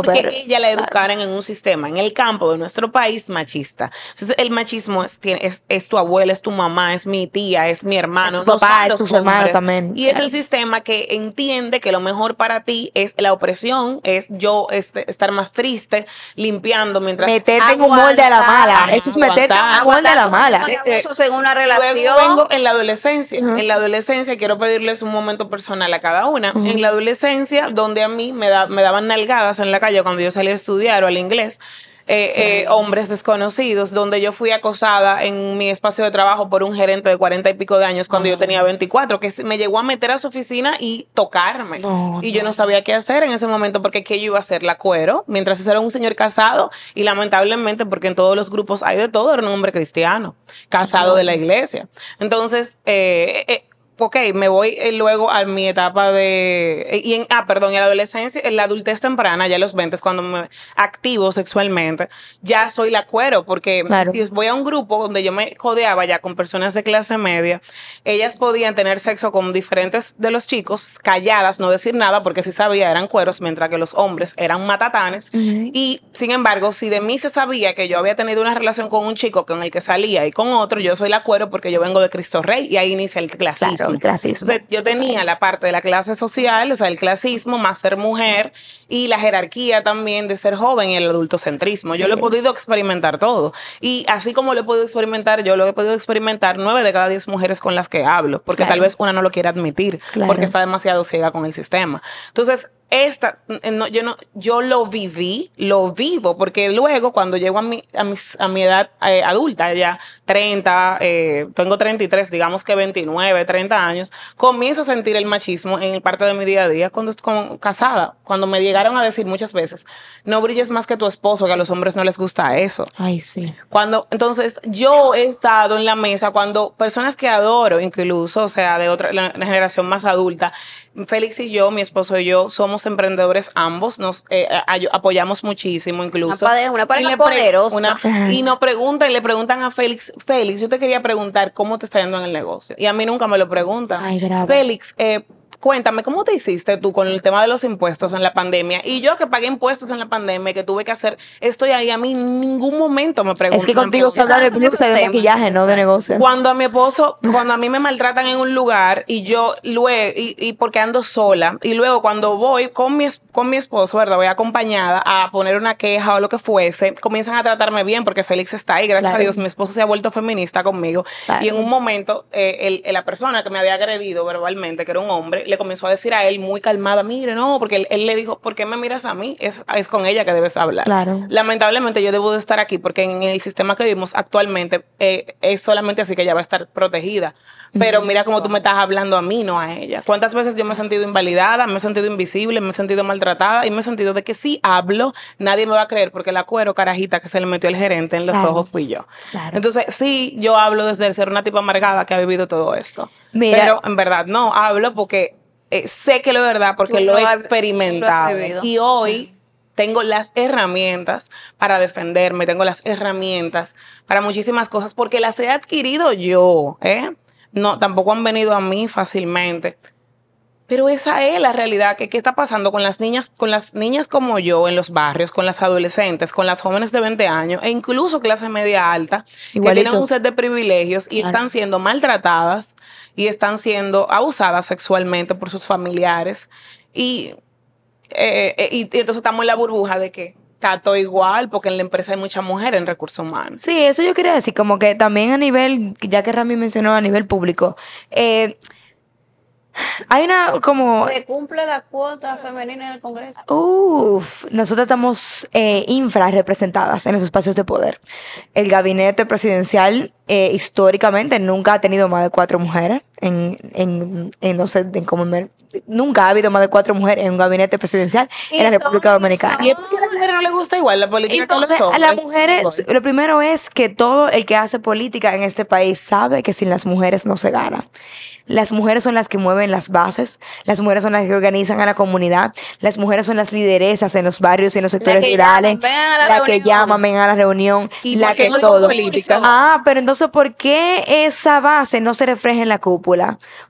Porque better. ella la educaron en un sistema, en el campo de nuestro país machista. Entonces, el machismo es, es, es tu abuela, es tu mamá, es mi tía, es mi hermano. Es tu papá, es tus hermanos también, Y es el sistema que entiende que lo mejor para ti es la opresión, es yo este, estar más triste, limpiando mientras... Meterte en un molde a la mala. Eso es meterte en un molde a la mala. En una Luego relación. vengo en la adolescencia. Ujú. En la adolescencia quiero pedirles un momento personal a cada una. En la adolescencia, donde a mí me, da- me daban nalgadas en la calle cuando yo salía a estudiar o al inglés. Eh, eh, hombres desconocidos, donde yo fui acosada en mi espacio de trabajo por un gerente de cuarenta y pico de años cuando yo tenía 24, que me llegó a meter a su oficina y tocarme. No, y yo no sabía qué hacer en ese momento porque qué yo iba a hacer, la cuero, mientras ese era un señor casado y lamentablemente, porque en todos los grupos hay de todo, era un hombre cristiano, casado de la iglesia. Entonces, eh, eh, ok, me voy eh, luego a mi etapa de... eh, y en, ah, perdón, en la adolescencia, en la adultez temprana, ya a los 20, cuando me activo sexualmente, ya soy la cuero, porque Claro. si voy a un grupo donde yo me codeaba ya con personas de clase media, ellas podían tener sexo con diferentes de los chicos, calladas, no decir nada, porque si sabía eran cueros, mientras que los hombres eran matatanes. Y sin embargo, si de mí se sabía que yo había tenido una relación con un chico con el que salía y con otro, yo soy la cuero porque yo vengo de Cristo Rey y ahí inicia el clasismo. Claro, el clasismo. Entonces, yo tenía la parte de la clase social, o sea, el clasismo, más ser mujer y la jerarquía también de ser joven y el adultocentrismo. Yo lo he podido experimentar todo. Y así como lo he podido experimentar, yo lo he podido experimentar nueve de cada diez mujeres con las que hablo, porque Claro. tal vez una no lo quiere admitir, Claro. porque está demasiado ciega con el sistema. Entonces, esta, no, yo no, yo lo viví, lo vivo, porque luego cuando llego a mi, a mis- a mi edad eh, adulta, ya 30, eh, tengo 33, digamos que 29, 30 años, comienzo a sentir el machismo en parte de mi día a día cuando estoy con- casada, cuando me llegaron a decir muchas veces, no brilles más que tu esposo, que a los hombres no les gusta eso. Ay, sí. Cuando, entonces, yo he estado en la mesa cuando personas que adoro, incluso, o sea, de otra la, la generación más adulta, Félix y yo, mi esposo y yo, somos emprendedores ambos, nos eh, ay- apoyamos muchísimo incluso. Una pareja- una pareja Y poderosa. una- y nos preguntan, y le preguntan a Félix, Félix, yo te quería preguntar cómo te está yendo en el negocio. Y a mí nunca me lo preguntan. Ay. Félix, eh, cuéntame, ¿cómo te hiciste tú con el tema de los impuestos en la pandemia? Y yo que pagué impuestos en la pandemia, que tuve que hacer, estoy ahí, a mí en ningún momento me preguntan. Es que contigo se habla de blusa de maquillaje, no de negocio. Cuando a mi esposo, cuando a mí me maltratan en un lugar y yo luego, y, y porque ando sola, y luego cuando voy con mi, es- con mi esposo, ¿verdad? Voy acompañada a poner una queja o lo que fuese, comienzan a tratarme bien porque Félix está ahí, gracias Claro. a Dios, mi esposo se ha vuelto feminista conmigo. Claro. Y en un momento, eh, el- el- la persona que me había agredido verbalmente, que era un hombre, le comenzó a decir a él muy calmada, mire, no, porque él, él le dijo, ¿por qué me miras a mí? Es, es con ella que debes hablar. Claro. Lamentablemente yo debo de estar aquí porque en el sistema que vivimos actualmente eh, es solamente así que ella va a estar protegida. Pero mira cómo tú me estás hablando a mí, no a ella. ¿Cuántas veces yo me he sentido invalidada, me he sentido invisible, me he sentido maltratada y me he sentido de que si hablo, nadie me va a creer porque la cuero carajita que se le metió el gerente en los Claro. ojos fui yo. Claro. Entonces, sí, yo hablo desde el ser una tipa amargada que ha vivido todo esto. Mira- Pero en verdad no, hablo porque eh, sé que lo es verdad, porque lo lo he experimentado. lo y hoy tengo las herramientas para defenderme, tengo las herramientas para muchísimas cosas, porque las he adquirido yo, ¿eh? No, tampoco han venido a mí fácilmente. Pero esa es la realidad, que qué está pasando con las niñas, con las niñas como yo en los barrios, con las adolescentes, con las jóvenes de 20 años e incluso clase media alta, que tienen un set de privilegios y Claro. están siendo maltratadas y están siendo abusadas sexualmente por sus familiares. Y, eh, eh, y, y entonces estamos en la burbuja de que está todo igual, porque en la empresa hay mucha mujer en recursos humanos. Sí, eso yo quería decir, como que también a nivel, ya que Rami mencionó a nivel público, eh, hay una como... Se cumple la cuota femenina en el Congreso. Uf, nosotros estamos eh, infrarrepresentadas en los espacios de poder. El gabinete presidencial eh, históricamente nunca ha tenido más de cuatro mujeres en, en, en no sé, en cómo me- nunca ha habido más de cuatro mujeres en un gabinete presidencial en la República Dominicana. Y es porque a las mujeres no les gusta igual la política Entonces, que a los a las mujeres, lo primero es que todo el que hace política en este país sabe que sin las mujeres no se gana. Las mujeres son las que mueven las bases, las mujeres son las que organizan a la comunidad, las mujeres son las lideresas en los barrios y en los sectores rurales, la la que llaman, vengan a la reunión, ¿Y la que no todo. políticas? Ah, pero entonces, ¿por qué esa base no se refleja en la cúpula?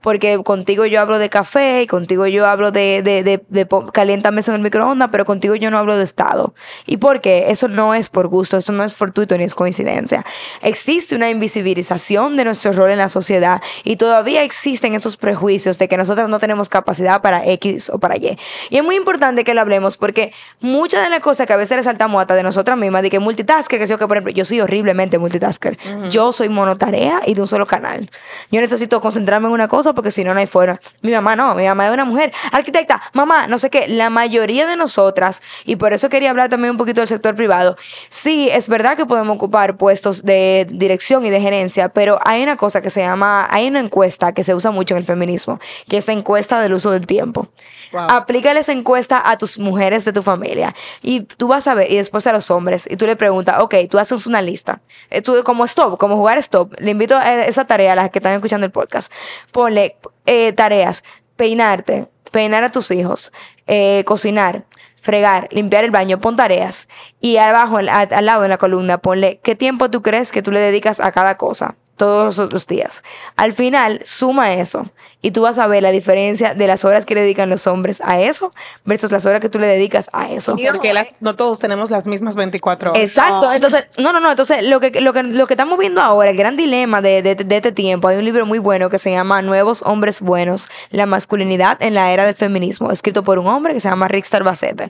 Porque contigo yo hablo de café, y contigo yo hablo de, de, de, de po- caliéntame eso en el microondas, pero contigo yo no hablo de Estado. ¿Y por qué? Eso no es por gusto, eso no es fortuito ni es coincidencia. Existe una invisibilización de nuestro rol en la sociedad y todavía existen esos prejuicios de que nosotros no tenemos capacidad para X o para Y. Y es muy importante que lo hablemos porque muchas de las cosas que a veces resaltamos hasta de nosotras mismas, de que multitasker, que yo, que por ejemplo, yo soy horriblemente multitasker. Yo soy monotarea y de un solo canal. Yo necesito concentrarme en una cosa porque si no, no hay fuera. Mi mamá no, mi mamá es una mujer arquitecta, mamá, no sé qué. La mayoría de nosotras, y por eso quería hablar también un poquito del sector privado, sí, es verdad que podemos ocupar puestos de dirección y de gerencia, pero hay una cosa que se llama, hay una encuesta que se usa mucho en el feminismo, que es la encuesta del uso del tiempo. Wow. Aplícale esa encuesta a tus mujeres de tu familia y tú vas a ver, y después a los hombres, y tú le preguntas, ok, tú haces una lista. Eh, Tú, como stop, como jugar stop, le invito a esa tarea a las que están escuchando el podcast. Ponle eh, tareas, peinarte, peinar a tus hijos, eh, cocinar, fregar, limpiar el baño, pon tareas. Y abajo, al, lado en la columna, ponle qué tiempo tú crees que tú le dedicas a cada cosa todos los, los días. Al final, suma eso y tú vas a ver la diferencia de las horas que le dedican los hombres a eso versus las horas que tú le dedicas a eso. Porque las- no todos tenemos las mismas 24 horas. Exacto, No. entonces, no, no, no, entonces lo que, lo que, lo que estamos viendo ahora, el gran dilema de, de- de este tiempo, hay un libro muy bueno que se llama Nuevos Hombres Buenos, la masculinidad en la era del feminismo, escrito por un hombre que se llama Rick Starbacete.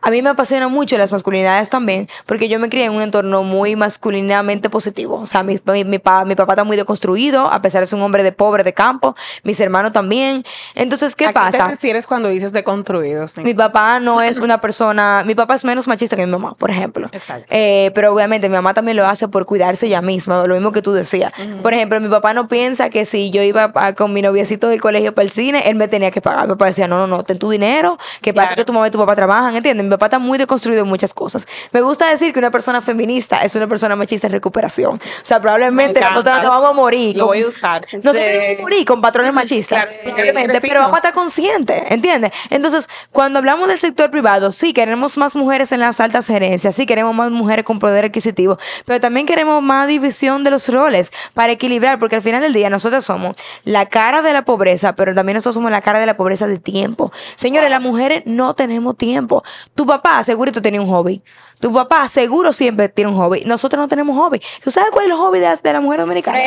A mí me apasionan mucho las masculinidades también, porque yo me crié en un entorno muy masculinamente positivo, o sea, mi, mi, mi pa- mi papá papá está muy deconstruido, a pesar de ser un hombre de pobre de campo, mis hermanos también. Entonces, ¿qué ¿A pasa? qué te refieres cuando dices deconstruidos? Mi papá no es una persona, mi papá es menos machista que mi mamá, por ejemplo. Exacto. Eh, pero obviamente mi mamá también lo hace por cuidarse ella misma, lo mismo que tú decías. Por ejemplo, mi papá no piensa que si yo iba a- con mi noviecito del colegio para el cine, él me tenía que pagar. Mi papá decía, no, no, no, ten tu dinero, que pasa que tu mamá y tu papá trabajan, ¿entiendes? Mi papá está muy deconstruido en muchas cosas. Me gusta decir que una persona feminista es una persona machista en recuperación. O sea, probablemente nosotros nos vamos a morir. Lo con- voy a usar. nosotros Sí. vamos a morir con patrones machistas, Claro, pero vamos a estar conscientes, ¿entiendes? Entonces, cuando hablamos del sector privado, sí queremos más mujeres en las altas gerencias, sí queremos más mujeres con poder adquisitivo, pero también queremos más división de los roles para equilibrar, porque al final del día nosotros somos la cara de la pobreza, pero también nosotros somos la cara de la pobreza de tiempo. Señores, las mujeres no tenemos tiempo. Tu papá seguro tenía un hobby. Tu papá seguro siempre tiene un hobby. Nosotros no tenemos hobby. ¿Tú sabes cuál es el hobby de, la- de la mujer dominicana?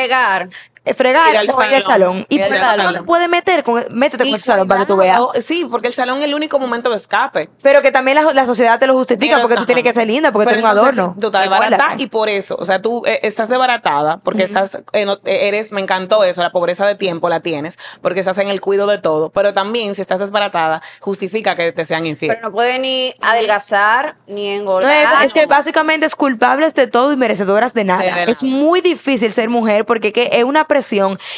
Eh, fregar Ir al o ir al salón. Y por eso no salón. te puedes meter con, métete con Y el salón para que tú veas. Sí, porque el salón es el único momento de escape. Pero que también la, la sociedad te lo justifica Pero, porque tú tienes que ser linda, porque tú eres un adorno. Tú estás desbaratada y por eso, o sea, tú eh, estás desbaratada porque estás, eh, no- eres, me encantó eso, la pobreza de tiempo la tienes, porque estás en el cuido de todo. Pero también, si estás desbaratada, justifica que te sean infieles. Pero no puede ni adelgazar ni No, engordar. es, es que básicamente es culpables de todo y merecedoras de nada. De nada. Es muy difícil ser mujer porque que es una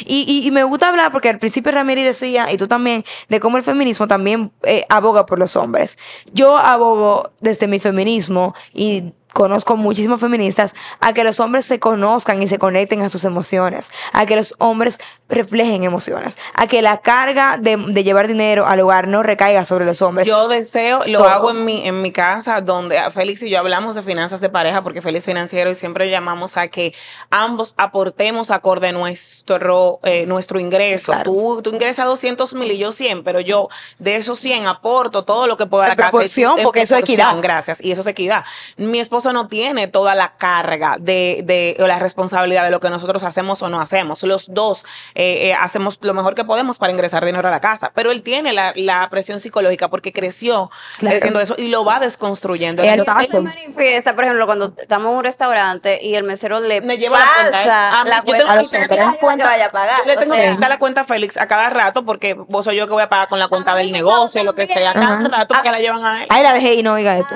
Y, me gusta hablar porque al principio Ramiri decía, y tú también, de cómo el feminismo también eh, aboga por los hombres. Yo abogo desde mi feminismo y conozco muchísimos feministas a que los hombres se conozcan y se conecten a sus emociones, a que los hombres reflejen emociones, a que la carga de, de llevar dinero al hogar no recaiga sobre los hombres. Yo deseo, lo Todo. hago en mi, en mi casa, donde Félix y yo hablamos de finanzas de pareja, porque Félix es financiero y siempre llamamos a que ambos aportemos acorde a nuestro, eh, nuestro ingreso. Claro. Tú, tú ingresas 200 mil y yo 100, pero yo de esos 100 aporto todo lo que pueda En la casa. proporción, En porque eso es equidad. Gracias, y eso es equidad. Mi esposo no tiene toda la carga de, de o la responsabilidad de lo que nosotros hacemos o no hacemos. Los dos eh, eh, hacemos lo mejor que podemos para ingresar dinero a la casa, pero él tiene la, la presión psicológica porque creció Claro. haciendo eso y lo va desconstruyendo. Es Él se manifiesta, por ejemplo, cuando estamos en un restaurante y el mesero le me lleva la cuenta. ¿eh? A mí- la yo cuenta tengo a que los hacer hombres. la que vaya a pagar. Yo le o tengo sea, que dar la cuenta a Félix a cada rato porque vos soy yo que voy a pagar con la cuenta A del negocio, lo que sea, también. cada rato porque la llevan a él. Ahí la dejé y no oiga esto.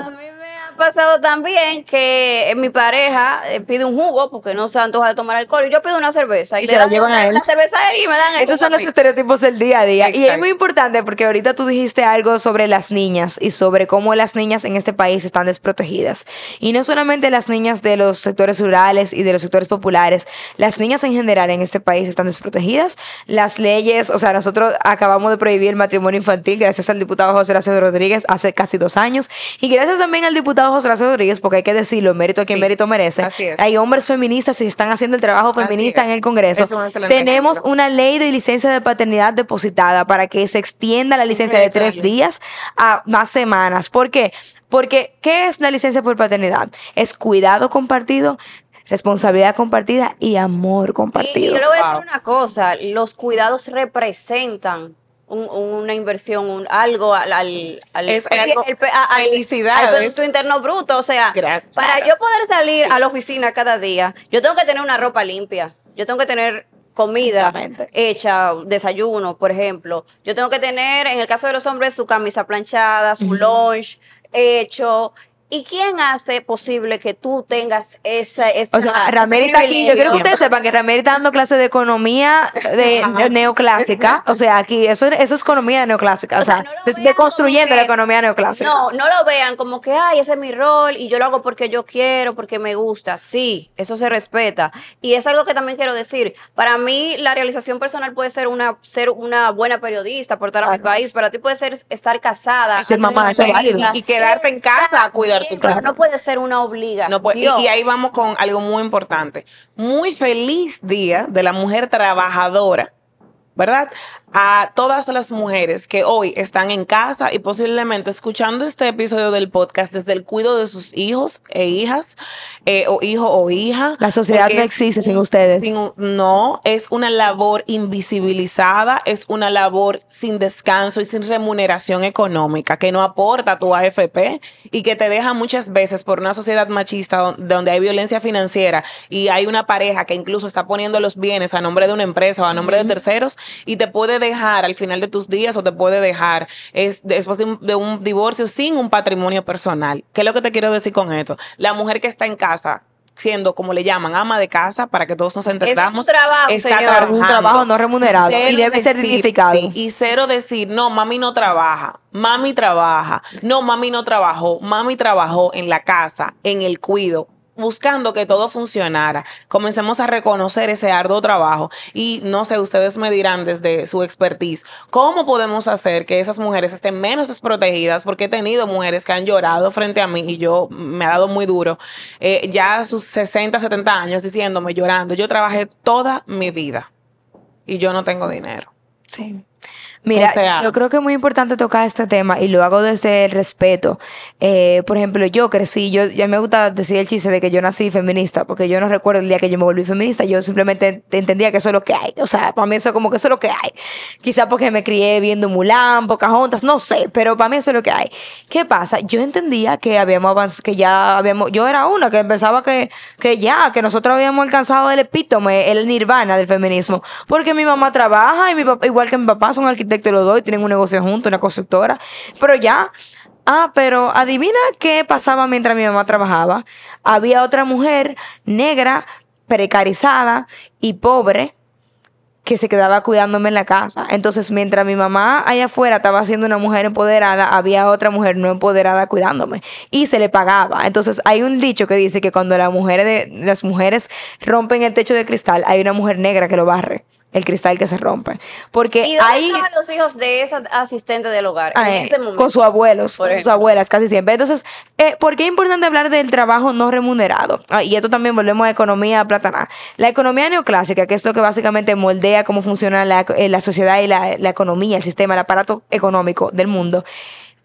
A pasado también que eh, mi pareja eh, pide un jugo porque no se antoja de tomar alcohol y yo pido una cerveza y, Y le se la llevan a él. La cerveza ahí y me dan el Estos son a los estereotipos del día a día. Y es Exacto. muy importante porque ahorita tú dijiste algo sobre las niñas y sobre cómo las niñas en este país están desprotegidas. Y no solamente las niñas de los sectores rurales y de los sectores populares, las niñas en general en este país están desprotegidas. Las leyes, o sea, nosotros acabamos de prohibir el matrimonio infantil gracias al diputado José Horacio Rodríguez hace casi dos años. Y gracias también al diputado José Horacio Rodríguez, porque hay que decirlo, mérito a quien Sí, mérito merece. así es. Hay hombres feministas y están haciendo el trabajo feminista en el Congreso. Es un excelente Tenemos ejemplo. una ley de licencia de paternidad depositada para que se extienda la licencia de tres días a más semanas. ¿Por qué? Porque, ¿qué es la licencia por paternidad? Es cuidado compartido, responsabilidad compartida y amor Y, y compartido. yo le voy a Wow. decir una cosa, los cuidados representan un- una inversión, un, algo al, al, al- Es al- algo- el al- felicidades. al Producto Interno Bruto. O sea, Gracias. para yo poder salir a la oficina cada día, yo tengo que tener una ropa limpia, yo tengo que tener comida hecha, desayuno, por ejemplo. Yo tengo que tener, en el caso de los hombres, su camisa planchada, su lunch hecho. ¿Y quién hace posible que tú tengas esa, esa O sea, ese Rameri está aquí. Yo quiero que ustedes sepan que Rameri está dando clases de economía de, neoclásica. O sea, aquí, eso, eso es economía neoclásica. O O sea, sea, no deconstruyendo la economía neoclásica. No, no lo vean como que, ay, ese es mi rol y yo lo hago porque yo quiero, porque me gusta. Sí, eso se respeta. Y es algo que también quiero decir. Para mí, la realización personal puede ser una, ser una buena periodista, aportar a mi país. Para ti puede ser estar casada. Y ser mamá, eso es válido. Y quedarte en casa a cuidar No puede ser una obligación. No puede- y, y ahí vamos con algo muy importante. Muy feliz día de la mujer trabajadora ¿verdad? A todas las mujeres que hoy están en casa y posiblemente escuchando este episodio del podcast desde el cuidado de sus hijos e hijas, eh, o hijo o hija. La sociedad no existe sin ustedes. no, es una labor invisibilizada, es una labor sin descanso y sin remuneración económica que no aporta tu AFP y que te deja muchas veces por una sociedad machista donde hay violencia financiera y hay una pareja que incluso está poniendo los bienes a nombre de una empresa o a nombre de terceros y te puede dejar al final de tus días o te puede dejar es, después de un, divorcio sin un patrimonio personal. ¿Qué es lo que te quiero decir con esto? La mujer que está en casa siendo, como le llaman, ama de casa, para que todos nos entendamos. Es un trabajo, está un trabajo no remunerado y debe ser dignificado. y cero decir, no, mami no trabaja, mami trabaja, no, mami no trabajó, mami trabajó en la casa, en el cuido, buscando que todo funcionara, comencemos a reconocer ese arduo trabajo y no sé, ustedes me dirán desde su expertise, ¿cómo podemos hacer que esas mujeres estén menos desprotegidas? Porque he tenido mujeres que han llorado frente a mí y yo me ha dado muy duro, eh, ya a sus 60, 70 años diciéndome, llorando, yo trabajé toda mi vida y yo no tengo dinero. Sí. Mira, yo creo que es muy importante tocar este tema y lo hago desde el respeto. Eh, por ejemplo, yo crecí, yo ya me gusta decir el chiste de que yo nací feminista, porque yo no recuerdo el día que yo me volví feminista, yo simplemente entendía que eso es lo que hay. O sea, para mí eso es como que eso es lo que hay. Quizá porque me crié viendo Mulan, Pocahontas, no sé, pero para mí eso es lo que hay. ¿Ququé pasa? Yo entendía que habíamos que ya habíamos, yo era una que pensaba que, que ya, que nosotros habíamos alcanzado el epítome, el nirvana del feminismo, porque mi mamá trabaja y mi papá, igual que mi papá, son arquitectos te lo doy, tienen un negocio junto, una constructora, pero ya. Ah, pero adivina qué pasaba mientras mi mamá trabajaba. Había otra mujer negra, precarizada y pobre que se quedaba cuidándome en la casa. Entonces, mientras mi mamá allá afuera estaba siendo una mujer empoderada, había otra mujer no empoderada cuidándome y se le pagaba. Entonces, hay un dicho que dice que cuando las mujeres, las mujeres rompen el techo de cristal, hay una mujer negra que lo barre el cristal que se rompe. Porque ¿Y ahí estaban los hijos de esa asistente del hogar en ese momento? Con sus abuelos, con sus abuelas casi siempre. Entonces, eh, ¿por qué es importante hablar del trabajo no remunerado? Ah, y esto también volvemos a economía platana. La economía neoclásica, que es lo que básicamente moldea cómo funciona la, eh, la sociedad y la, la economía, el sistema, el aparato económico del mundo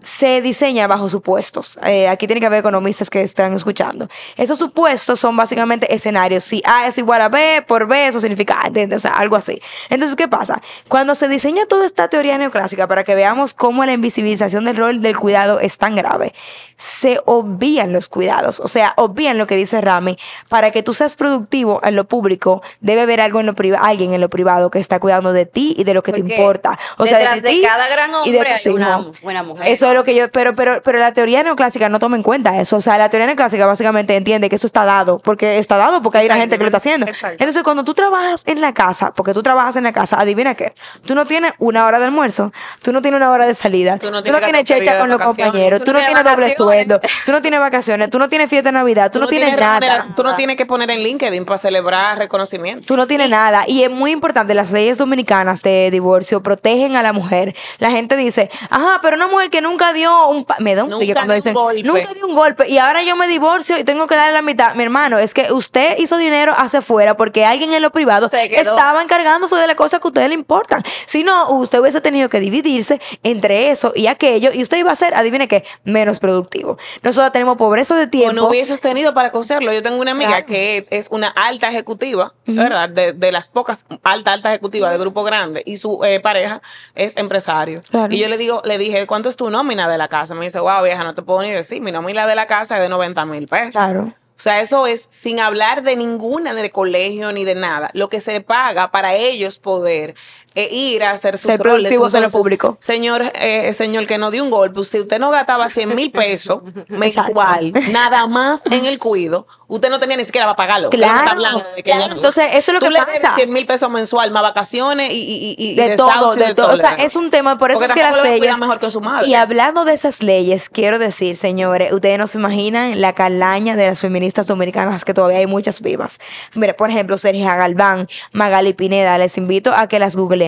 se diseña bajo supuestos. Eh, aquí tiene que haber economistas que están escuchando. Esos supuestos son básicamente escenarios. Si A es igual a B, por B, eso significa A, ¿entiendes? O sea, algo así. Entonces, ¿qué pasa? Cuando se diseña toda esta teoría neoclásica para que veamos cómo la invisibilización del rol del cuidado es tan grave, se obvían los cuidados. O sea, obvían lo que dice Rami. Para que tú seas productivo en lo público, debe haber algo en lo alguien en lo privado que está cuidando de ti y de lo que te importa. O sea, de, de cada gran hombre y de hay una buena mujer. Eso es lo que yo, pero, pero, pero la teoría neoclásica no toma en cuenta eso. O sea, la teoría neoclásica básicamente entiende que eso está dado, porque está dado porque hay una gente que lo está haciendo. Entonces, cuando tú trabajas en la casa, porque tú trabajas en la casa, adivina qué, tú no tienes una hora de almuerzo, tú no tienes una hora de salida, tú no tienes, checha con los compañeros, tú no, tienes doble sueldo tú no tienes vacaciones, tú no tienes fiesta de Navidad, tú, no, tienes, nada. Tú no tienes que poner en LinkedIn para celebrar reconocimiento. Tú no tienes nada. Y es muy importante, las leyes dominicanas de divorcio protegen a la mujer. La gente dice, ajá, pero una mujer que nunca dio un... me da un nunca cuando dicen, golpe. nunca dio un golpe y ahora yo me divorcio y tengo que darle la mitad. Mi hermano, es que usted hizo dinero hacia afuera porque alguien en lo privado estaba encargándose de las cosas que a usted le importan. Si no, usted hubiese tenido que dividirse entre eso y aquello y usted iba a ser, adivine qué, menos productivo. Nosotros tenemos pobreza de tiempo. O no hubieses tenido para coserlo. Yo tengo una amiga que es una alta ejecutiva, ¿verdad? De, las pocas alta, alta ejecutiva de grupo grande y su eh, pareja es empresario. Y yo le digo, le dije, ¿cuánto es tu nómina de la casa? Me dice, wow, vieja, no te puedo ni decir. Mi nómina de la casa es de 90 mil pesos. Claro. O sea, eso es sin hablar de ninguna, ni de colegio, ni de nada. Lo que se paga para ellos poder eh, ir a hacer sus Ser productivos en el público. Señor, eh, señor que no dio un golpe, si usted no gastaba 100 mil pesos mensual, nada más en el cuido, usted no tenía ni siquiera para pagarlo. Claro. Entonces, eso es lo que le pasa. 100 mil pesos mensual, más vacaciones y, y, de, todo, de, todo. O sea, es un tema, por eso es que las leyes. Mejor que su madre. Y hablando de esas leyes, quiero decir, señores, ustedes no se imaginan la calaña de las feministas dominicanas, que todavía hay muchas vivas. Mira, por ejemplo, Sergio Galván, Magali Pineda, les invito a que las googleen.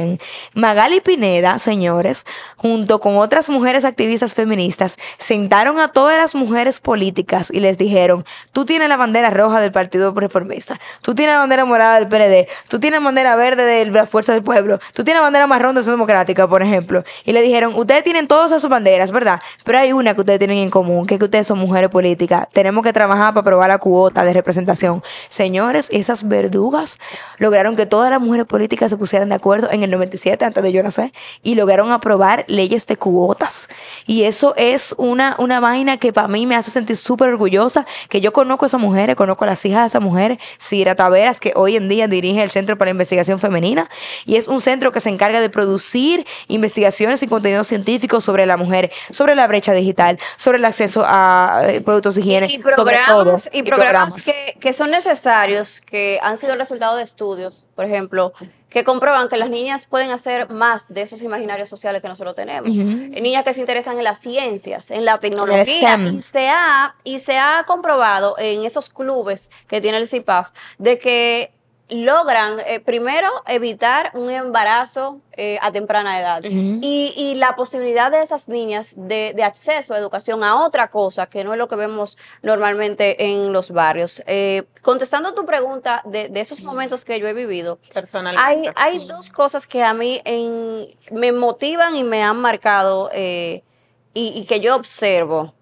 Magali Pineda, señores, junto con otras mujeres activistas feministas, sentaron a todas las mujeres políticas y les dijeron, tú tienes la bandera roja del Partido Reformista, tú tienes la bandera morada del PLD, tú tienes bandera verde de la Fuerza del Pueblo, tú tienes bandera marrón de Acción Democrática, por ejemplo. Y le dijeron, ustedes tienen todas esas banderas, ¿verdad? Pero hay una que ustedes tienen en común, que es que ustedes son mujeres políticas. Tenemos que trabajar para aprobar la cuota de representación. Señores, esas verdugas lograron que todas las mujeres políticas se pusieran de acuerdo en el 97, antes de yo nacer, y lograron aprobar leyes de cuotas. Y eso es una, una vaina que para mí me hace sentir súper orgullosa, que yo conozco a esas mujeres, conozco a las hijas de esas mujeres, Cira Taveras, que hoy en día dirige el Centro para Investigación Femenina, y es un centro que se encarga de producir investigaciones y contenidos científicos sobre la mujer, sobre la brecha digital, sobre el acceso a eh, productos de higiene, y sobre todo, programas, y programas, Que, que son necesarios, que han sido el resultado de estudios, por ejemplo, que comprueban que las niñas pueden hacer más de esos imaginarios sociales que nosotros tenemos. Niñas que se interesan en las ciencias, en la tecnología. Y se, ha, y se ha comprobado en esos clubes que tiene el CIPAF de que logran eh, primero evitar un embarazo eh, a temprana edad y, y la posibilidad de esas niñas de, de acceso a educación a otra cosa que no es lo que vemos normalmente en los barrios. Eh, contestando tu pregunta de, de esos momentos que yo he vivido, hay, Personalmente. hay dos cosas que a mí en- me motivan y me han marcado eh, y, y que yo observo.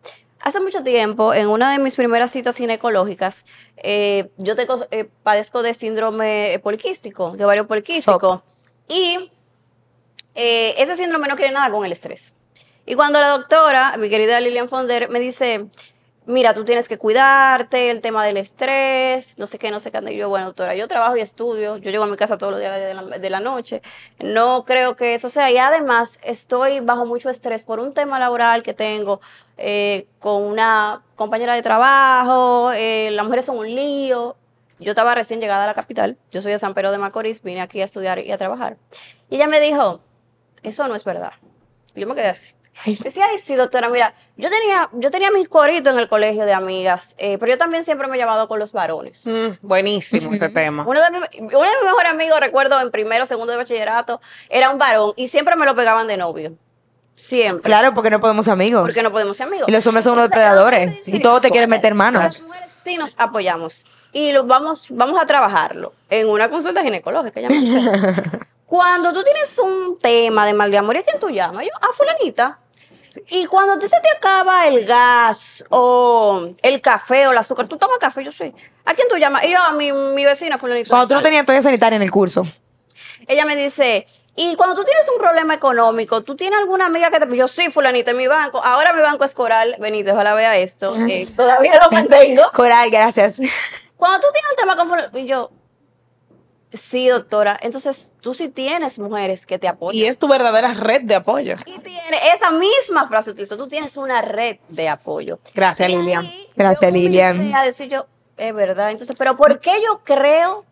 Hace mucho tiempo, en una de mis primeras citas ginecológicas, eh, yo eh, padezco de síndrome poliquístico, de ovario poliquístico. Y eh, ese síndrome no quiere nada con el estrés. Y cuando la doctora, mi querida Lilian Fonder, me dice, mira, tú tienes que cuidarte, el tema del estrés, no sé qué, no sé qué. Y yo, bueno, doctora, yo trabajo y estudio, yo llego a mi casa todos los días de la, noche, no creo que eso sea. Y además estoy bajo mucho estrés por un tema laboral que tengo eh, con una compañera de trabajo, eh, las mujeres son un lío. Yo estaba recién llegada a la capital, yo soy de San Pedro de Macorís, vine aquí a estudiar y a trabajar. Y ella me dijo, eso no es verdad. Y yo me quedé así. Decía, ay, sí, doctora, mira, yo tenía, yo tenía mis coritos en el colegio de amigas, eh, pero yo también siempre me he llevado con los varones. Mm, buenísimo ese tema. Uno de, uno de mis mejores amigos, recuerdo, en primero, segundo de bachillerato, era un varón y siempre me lo pegaban de novio. Siempre. Claro, porque no podemos ser amigos. Porque no podemos ser amigos. Y los hombres son unos depredadores. sí, Y todos te quieren meter manos. Las mujeres sí nos apoyamos. Y lo vamos, vamos a trabajarlo en una consulta ginecológica. Ella me cuando tú tienes un tema de mal de amor, ¿y a quién tú llamas? Yo, a fulanita. Y cuando te, se te acaba el gas o el café o el azúcar, tú tomas café, yo soy. ¿A quién tú llamas? Y yo, a mi, mi vecina fulanita. Cuando tú no tenías toalla sanitaria en el curso. Ella me dice, y cuando tú tienes un problema económico, ¿tú tienes alguna amiga que te... Yo sí, fulanita, en mi banco. Ahora mi banco es Coral. Benito, ojalá vea esto. eh, todavía lo mantengo. Coral, gracias. Cuando tú tienes un tema con fulanita, y yo... Sí, doctora. Entonces, tú sí tienes mujeres que te apoyan. Y es tu verdadera red de apoyo. Y tiene esa misma frase utilizó. Tú tienes una red de apoyo. Gracias, Y Lilian. Gracias, yo Lilian. A decir yo, es verdad. Entonces, pero ¿por qué yo creo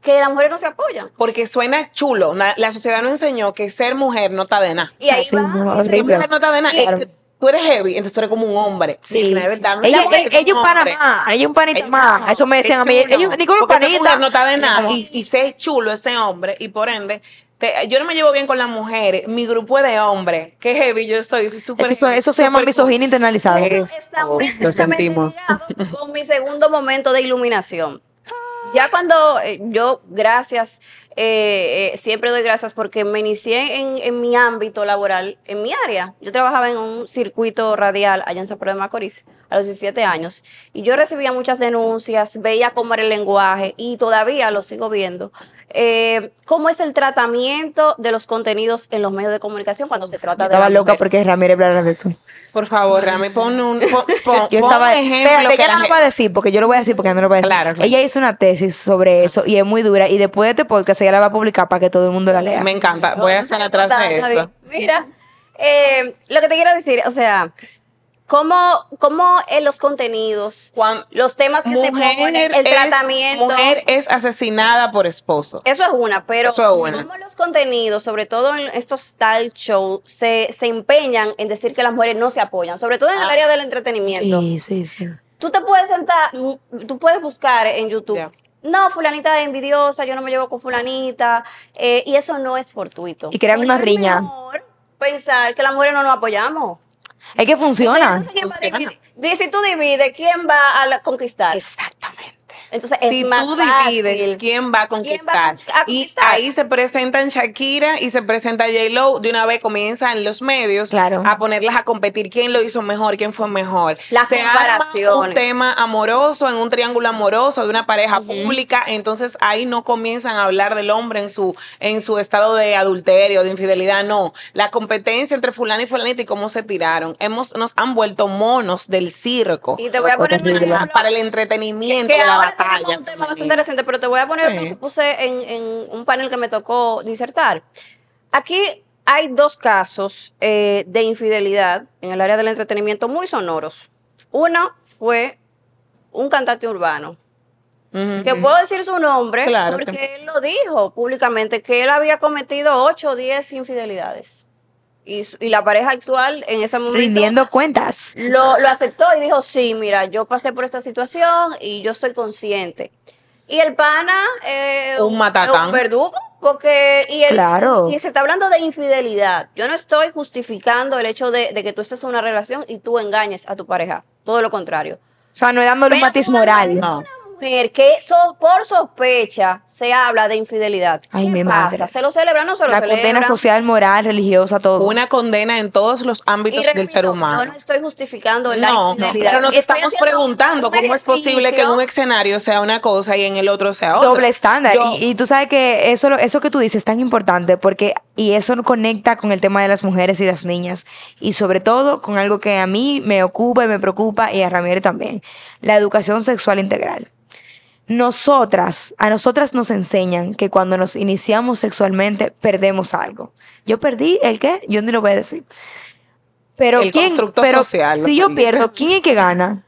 que las mujeres no se apoyan? Porque suena chulo. La sociedad nos enseñó que ser mujer no está de nada. Y ahí Sí, va. no, y Ser horrible. mujer no está de nada. Y- Es que tú eres heavy, entonces tú eres como un hombre. Sí. Es verdad. no es Ella, ella es un un pana hombre. más, ella es un panita Ella más. Eso me decían a mí. Ella, Nicole, un Porque esa panita. no está de nada. Y, y sé chulo ese hombre. Y por ende, te- yo no me llevo bien con las mujeres. Mi grupo es de hombres. Qué heavy yo soy. soy súper Eso, eso se llama misoginia internalizada. Eh, Eso está muy lo sentimos. con mi segundo momento de iluminación. Ya cuando eh, yo, gracias, eh, eh, siempre doy gracias porque me inicié en, en mi ámbito laboral, en mi área. Yo trabajaba en un circuito radial allá en San Pedro de Macorís a los 17 años y yo recibía muchas denuncias, veía cómo era el lenguaje y todavía lo sigo viendo. Eh, ¿Cómo es el tratamiento de los contenidos en los medios de comunicación cuando se trata de Estaba la loca mujer? porque Ramírez hablara de eso. Por favor, Rami, pon un, pon, pon- Yo estaba. ejemplo. Espérate, que ella la no lo va a decir porque yo lo voy a decir porque no lo va a decir. Claro, claro. Ella hizo una tesis sobre eso y es muy dura. Y después de este podcast ella la va a publicar para que todo el mundo la lea. Me encanta. Voy a estar atrás de eso. Mira, eh, lo que te quiero decir, o sea, cómo, cómo en los contenidos, los temas que se ponen, el es- tratamiento. mujer es asesinada por esposo. Eso es una, pero Eso es una. cómo los contenidos, sobre todo en estos tal shows, se, se empeñan en decir que las mujeres no se apoyan, sobre todo en el Ah. área del entretenimiento. Sí, sí, sí. tú te puedes sentar, tú puedes buscar en YouTube. No, fulanita es envidiosa, yo no me llevo con fulanita, eh, y eso no es fortuito. Y crean una es riña. mejor pensar que las mujeres no nos apoyamos. Es que funciona. Entonces, ¿quién va a dividir? Di- Si tú divides, ¿quién va a la- conquistar? Exactamente. Entonces si es más tú fácil. divides quién va a conquistar, ¿Quién va a y ahí se presentan Shakira y se presenta J-Lo, de una vez comienzan los medios Claro. a ponerlas a competir quién lo hizo mejor, quién fue mejor. Las se arma un comparaciones. tema amoroso en un triángulo amoroso de una pareja pública, entonces ahí no comienzan a hablar del hombre en su en su estado de adulterio, de infidelidad, no, la competencia entre fulano y fulanita y cómo se tiraron. Hemos nos han vuelto monos del circo. Y te voy a poner un Horrible. ejemplo. para el entretenimiento que de la ahora batalla. un tema bastante interesante, pero te voy a poner Sí. lo que puse en, en un panel que me tocó disertar. Aquí hay dos casos eh, de infidelidad en el área del entretenimiento muy sonoros. Uno fue un cantante urbano, que puedo decir su nombre Claro, porque que- él lo dijo públicamente, que él había cometido 8 o 10 infidelidades. Y, su- y la pareja actual en ese momento Rindiendo cuentas. lo, lo aceptó y dijo, sí, mira, yo pasé por esta situación y yo soy consciente. Y el pana eh, Un matatán. un verdugo, porque y, él- Claro. y se está hablando de infidelidad. Yo no estoy justificando el hecho de, de que tú estés en una relación y tú engañes a tu pareja. Todo lo contrario. O sea, no es dándole un matiz moral. es No. Mujer que so- por sospecha se habla de infidelidad. Ay, ¿Qué mi pasa? madre. ¿Se lo celebra o no se lo La celebra? condena social, moral, religiosa, todo. Una condena en todos los ámbitos del ser humano. Yo no estoy justificando la No, infidelidad. pero nos Estoy estamos preguntando un cómo es posible que en un escenario sea una cosa y en el otro sea otra. doble estándar. Yo- y, y tú sabes que eso, lo- eso que tú dices es tan importante porque, y eso conecta con el tema de las mujeres y las niñas. Y sobre todo con algo que a mí me ocupa y me preocupa y a Ramírez también. La educación sexual integral. Nosotras, a nosotras nos enseñan que cuando nos iniciamos sexualmente perdemos algo. Yo perdí el qué, yo ni lo voy a decir. Pero El quién, constructo pero social, si yo perdí. pierdo, ¿quién es que gana?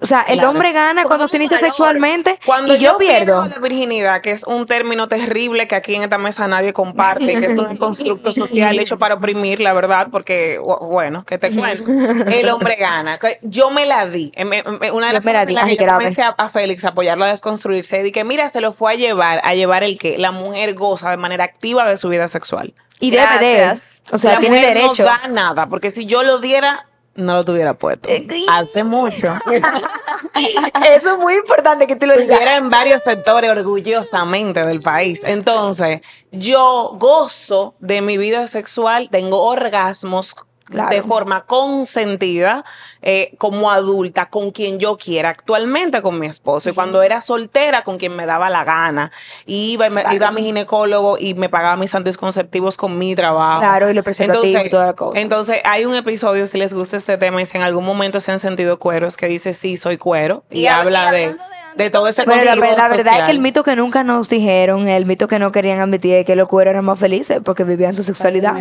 O sea, el Claro. hombre gana cuando se inicia sexualmente Cuando y yo, pierdo. la virginidad, que es un término terrible que aquí en esta mesa nadie comparte, que es un constructo social hecho para oprimir, la verdad, porque, bu- bueno, que te cuento, el hombre gana. Yo me la di. Em, Una de Yo las me la cosas di. que yo comencé a, a Félix a apoyarlo a desconstruirse, y que mira, se lo fue a llevar, a llevar el que la mujer goza de manera activa de su vida sexual. Y debe. O sea, la tiene mujer derecho. no da nada, porque si yo lo diera, no lo tuviera puesto. Eh, Hace mucho. Eso es muy importante que tú lo digas. Estuviera en varios sectores orgullosamente del país. Entonces, yo gozo de mi vida sexual, tengo orgasmos Claro. de forma consentida eh, como adulta con quien yo quiera, actualmente con mi esposo. Y cuando era soltera, con quien me daba la gana. Y iba, y me- iba a mi ginecólogo y me pagaba mis anticonceptivos con mi trabajo. Claro, y lo preservativo y toda la cosa. Entonces, hay un episodio, si les gusta este tema y si en algún momento se han sentido cueros, que dice, sí, soy cuero. Y, Y hab- habla y de, de de todo ese Bueno, la, contenido la verdad es que el mito que nunca nos dijeron, el mito que no querían admitir es que los cueros eran más felices porque vivían su sexualidad.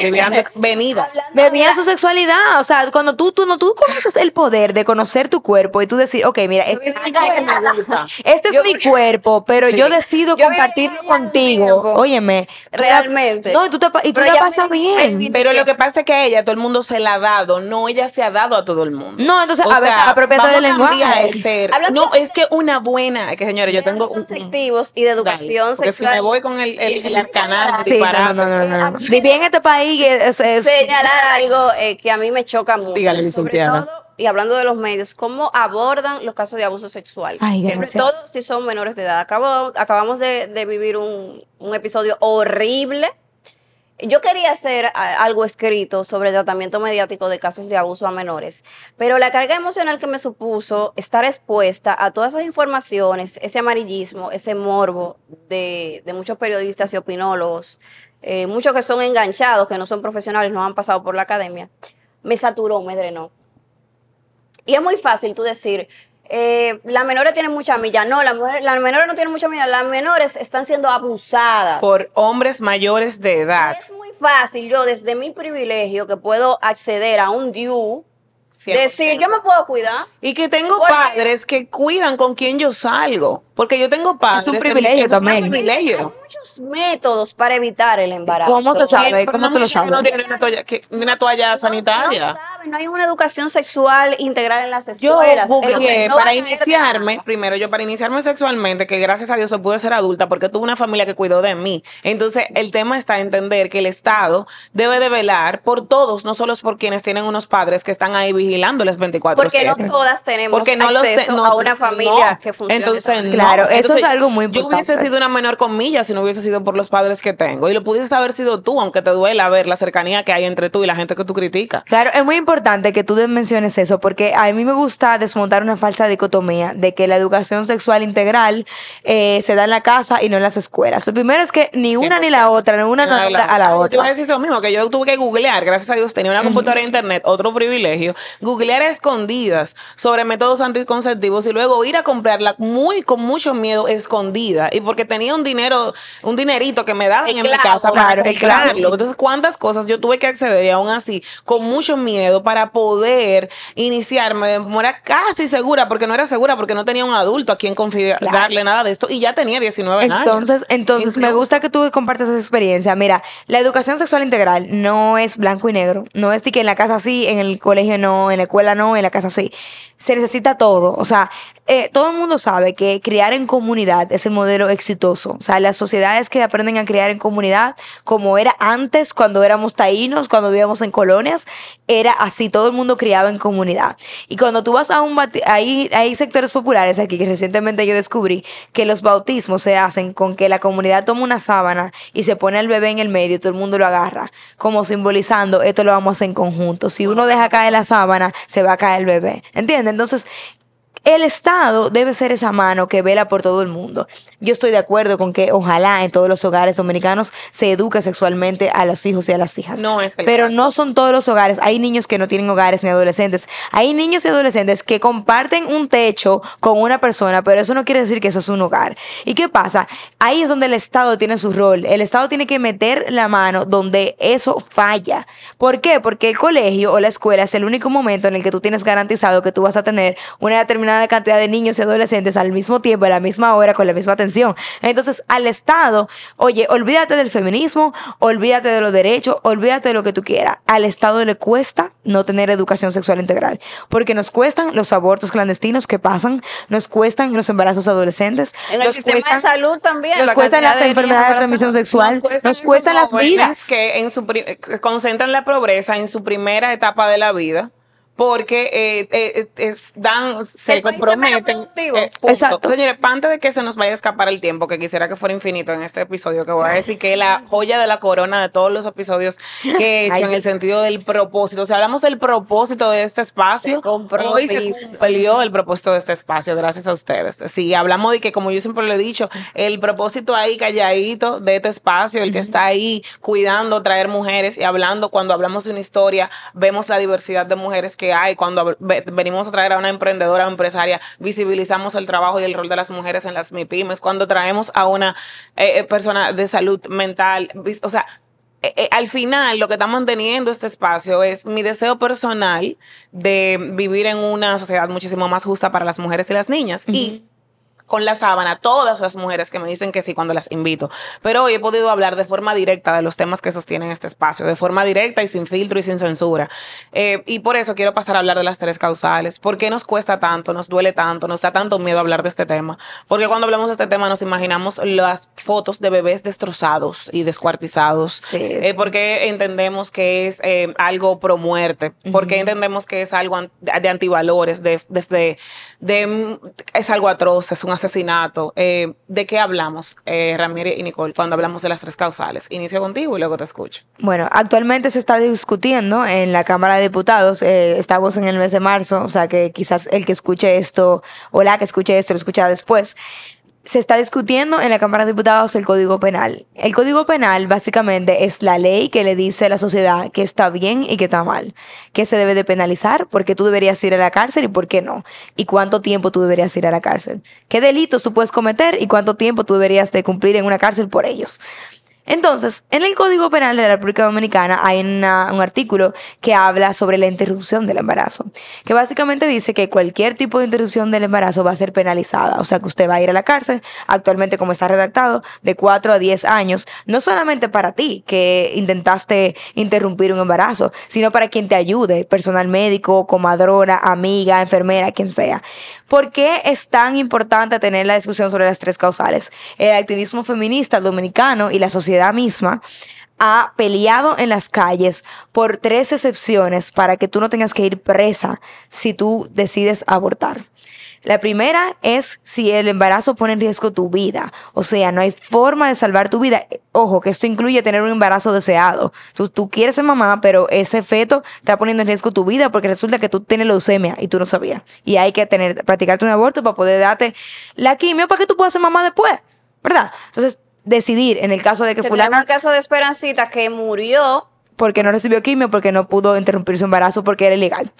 Vivían venidas. Vivían su sexualidad. O sea, cuando tú, tú, no, tú conoces el poder de conocer tu cuerpo y tú decir, ok, mira, este es mi cuerpo, este es Yo- mi cuerpo, pero Sí. yo decido Yo compartirlo contigo. Óyeme. Realmente. No, y tú, te, y tú Pero la pasas bien. "Ay, Pero lo que pasa es que a ella todo el mundo se la ha dado, no ella se ha dado a todo el mundo. No, entonces, O a ver, sea, apropiate vamos del lenguaje. el ser. Hablando No, de- es que una buena, que señores, yo de tengo un- anticonceptivos y de educación sexual. si me voy con el, el, el arcanal, Sí, no, no, no, no, no. Viví en este país que es, es- señalar algo eh, que a mí me choca mucho. Dígale, Sobre licenciada. todo, y hablando de los medios, cómo abordan los casos de abuso sexual. Ay, Sobre gracias. todo si son menores de edad. Acabo- acabamos de, de vivir un, un episodio horrible. Yo quería hacer algo escrito sobre el tratamiento mediático de casos de abuso a menores, pero la carga emocional que me supuso estar expuesta a todas esas informaciones, ese amarillismo, ese morbo de, de muchos periodistas y opinólogos, eh, muchos que son enganchados, que no son profesionales, no han pasado por la academia, me saturó, me drenó. Y es muy fácil tú decir, eh, las menores tienen mucha milla. No, las, mujeres- las menores no tienen mucha milla. Las menores están siendo abusadas. Por hombres mayores de edad. es muy fácil yo, desde mi privilegio, que puedo acceder a un DIU, 100%. decir, yo me puedo cuidar. Y que tengo padres que cuidan con quien yo salgo. Porque yo tengo padres. un privilegio es también. Un privilegio. Hay muchos métodos para evitar el embarazo. ¿Cómo se sabe? Pero ¿Cómo tú lo sabes? No tiene una toalla, que- una toalla No sanitaria. saben, no hay una educación sexual integral en las Yo escuelas. googleé Entonces, no para iniciarme, primero yo para iniciarme sexualmente, que gracias a Dios yo pude ser adulta porque tuve una familia que cuidó de mí. Entonces el tema está en entender que el Estado debe de velar por todos, no solo por quienes tienen unos padres que están ahí vigilándoles 24 Porque no todas tenemos porque no los te- acceso no, a una familia no. que funcione. Entonces, Claro, eso es algo muy Yo hubiese importante. sido una menor comilla si no hubiese sido por los padres que tengo. Y lo pudiste haber sido tú, aunque te duela ver la cercanía que hay entre tú y la gente que tú criticas. Claro, es muy importante que tú menciones eso, porque a mí me gusta desmontar una falsa dicotomía de que la educación sexual integral eh, se da en la casa y no en las escuelas. Lo primero es que ni una ni la otra, ni una no a la Ay, Te iba a otra. decir eso mismo, que yo tuve que googlear, gracias a Dios tenía una computadora de internet, otro privilegio, googlear a escondidas sobre métodos anticonceptivos y luego ir a comprarla muy con mucho miedo escondida y porque tenía un dinero, un dinerito que me daban El en mi clavo, casa para claro, comprarlo. Entonces, cuántas cosas yo tuve que acceder y aún así con mucho miedo para poder iniciarme de manera casi segura, porque no era segura, porque no tenía un adulto a quien confiar, Claro. darle nada de esto y ya tenía 19 años. Entonces, entonces me gusta que tú compartas esa experiencia. Mira, la educación sexual integral no es blanco y negro. No es que en la casa sí, en el colegio no, en la escuela no, en la casa sí. Se necesita todo. O sea, eh, todo el mundo sabe que criar en comunidad es el modelo exitoso. O sea, las sociedades que aprenden a criar en comunidad, como era antes, cuando éramos taínos, cuando vivíamos en colonias, era así. Todo el mundo criaba en comunidad. Y cuando tú vas a un hay, hay sectores populares aquí que recientemente yo descubrí que los bautismos se hacen con que la comunidad toma una sábana y se pone al bebé en el medio y todo el mundo lo agarra, como simbolizando esto lo vamos a hacer en conjunto. Si uno deja caer la sábana, se va a caer el bebé. ¿Entiendes? Entonces, el Estado debe ser esa mano que vela por todo el mundo. Yo estoy de acuerdo con que ojalá en todos los hogares dominicanos se eduque sexualmente a los hijos y a las hijas. No es el Pero caso. no son todos los hogares. Hay niños que no tienen hogares ni adolescentes. Hay niños y adolescentes que comparten un techo con una persona, pero eso no quiere decir que eso es un hogar. ¿Y qué pasa? Ahí es donde el Estado tiene su rol. El Estado tiene que meter la mano donde eso falla. ¿Por qué? Porque el colegio o la escuela es el único momento en el que tú tienes garantizado que tú vas a tener una determinada cantidad de niños y adolescentes al mismo tiempo, a la misma hora, con la misma atención. Entonces, al Estado, oye, olvídate del feminismo, olvídate de los derechos, olvídate de lo que tú quieras. Al Estado le cuesta no tener educación sexual integral, porque nos cuestan los abortos clandestinos que pasan, nos cuestan los embarazos adolescentes, En el nos sistema cuestan, de salud también. nos la cuestan las de enfermedades de transmisión sexual, nos esos cuestan las vidas. que en su concentran la pobreza en su primera etapa de la vida porque eh, eh, es- dan se El comprometen eh. Exacto. Señores, antes de que se nos vaya a escapar el tiempo que quisiera que fuera infinito en este episodio que voy a decir que la joya de la corona de todos los episodios que he hecho Ay, en el sentido del propósito si hablamos del propósito de este espacio hoy se cumplió el propósito de este espacio gracias a ustedes. Si hablamos de que como yo siempre lo he dicho el propósito ahí calladito de este espacio el que está ahí cuidando traer mujeres y hablando cuando hablamos de una historia vemos la diversidad de mujeres que hay cuando venimos a traer a una emprendedora o empresaria visibilizamos el trabajo y el rol de las mujeres en las MIPIMES cuando traemos a una eh, eh, persona de salud mental o sea eh, al final lo que está manteniendo este espacio es mi deseo personal de vivir en una sociedad muchísimo más justa para las mujeres y las niñas. Y con la sábana, todas las mujeres que me dicen que sí cuando las invito. Pero hoy he podido hablar de forma directa de los temas que sostienen este espacio, de forma directa y sin filtro y sin censura. Eh, y por eso quiero pasar a hablar de las tres causales. ¿Por qué nos cuesta tanto, nos duele tanto, nos da tanto miedo hablar de este tema? Porque cuando hablamos de este tema nos imaginamos las fotos de bebés destrozados y descuartizados. Sí. Eh, porque entendemos que es eh, algo pro muerte, porque entendemos que es algo de antivalores, de, de, de- de, es algo atroz, es un asesinato. Eh, ¿De qué hablamos, eh, Ramírez y Nicole, cuando hablamos de las tres causales? Inicio contigo y luego te escucho. Bueno, actualmente se está discutiendo en la Cámara de Diputados, eh, estamos en el mes de marzo, o sea que quizás el que escuche esto o la que escuche esto lo escucha después. Se está discutiendo en la Cámara de Diputados el Código Penal. El Código Penal básicamente es la ley que le dice a la sociedad que está bien y que está mal, que se debe de penalizar, por qué tú deberías ir a la cárcel y por qué no, y cuánto tiempo tú deberías ir a la cárcel, qué delitos tú puedes cometer y cuánto tiempo tú deberías de cumplir en una cárcel por ellos. Entonces, en el Código Penal de la República Dominicana hay una- un artículo que habla sobre la interrupción del embarazo, que básicamente dice que cualquier tipo de interrupción del embarazo va a ser penalizada, o sea que usted va a ir a la cárcel, actualmente como está redactado, de 4 a 10 años, no solamente para ti que intentaste interrumpir un embarazo, sino para quien te ayude, personal médico, comadrona, amiga, enfermera, quien sea. ¿Por qué es tan importante tener la discusión sobre las tres causales? El activismo feminista dominicano y la sociedad misma ha peleado en las calles por tres excepciones para que tú no tengas que ir presa si tú decides abortar. La primera es si el embarazo pone en riesgo tu vida. O sea, no hay forma de salvar tu vida. Ojo, que esto incluye tener un embarazo deseado. Tú, tú quieres ser mamá, pero ese feto está poniendo en riesgo tu vida porque resulta que tú tienes leucemia y tú no sabías. Y hay que tener, practicarte un aborto para poder darte la quimio para que tú puedas ser mamá después. ¿Verdad? Entonces, decidir en el caso de que fulana el caso de Esperancita que murió porque no recibió quimio, porque no pudo interrumpir su embarazo porque era ilegal.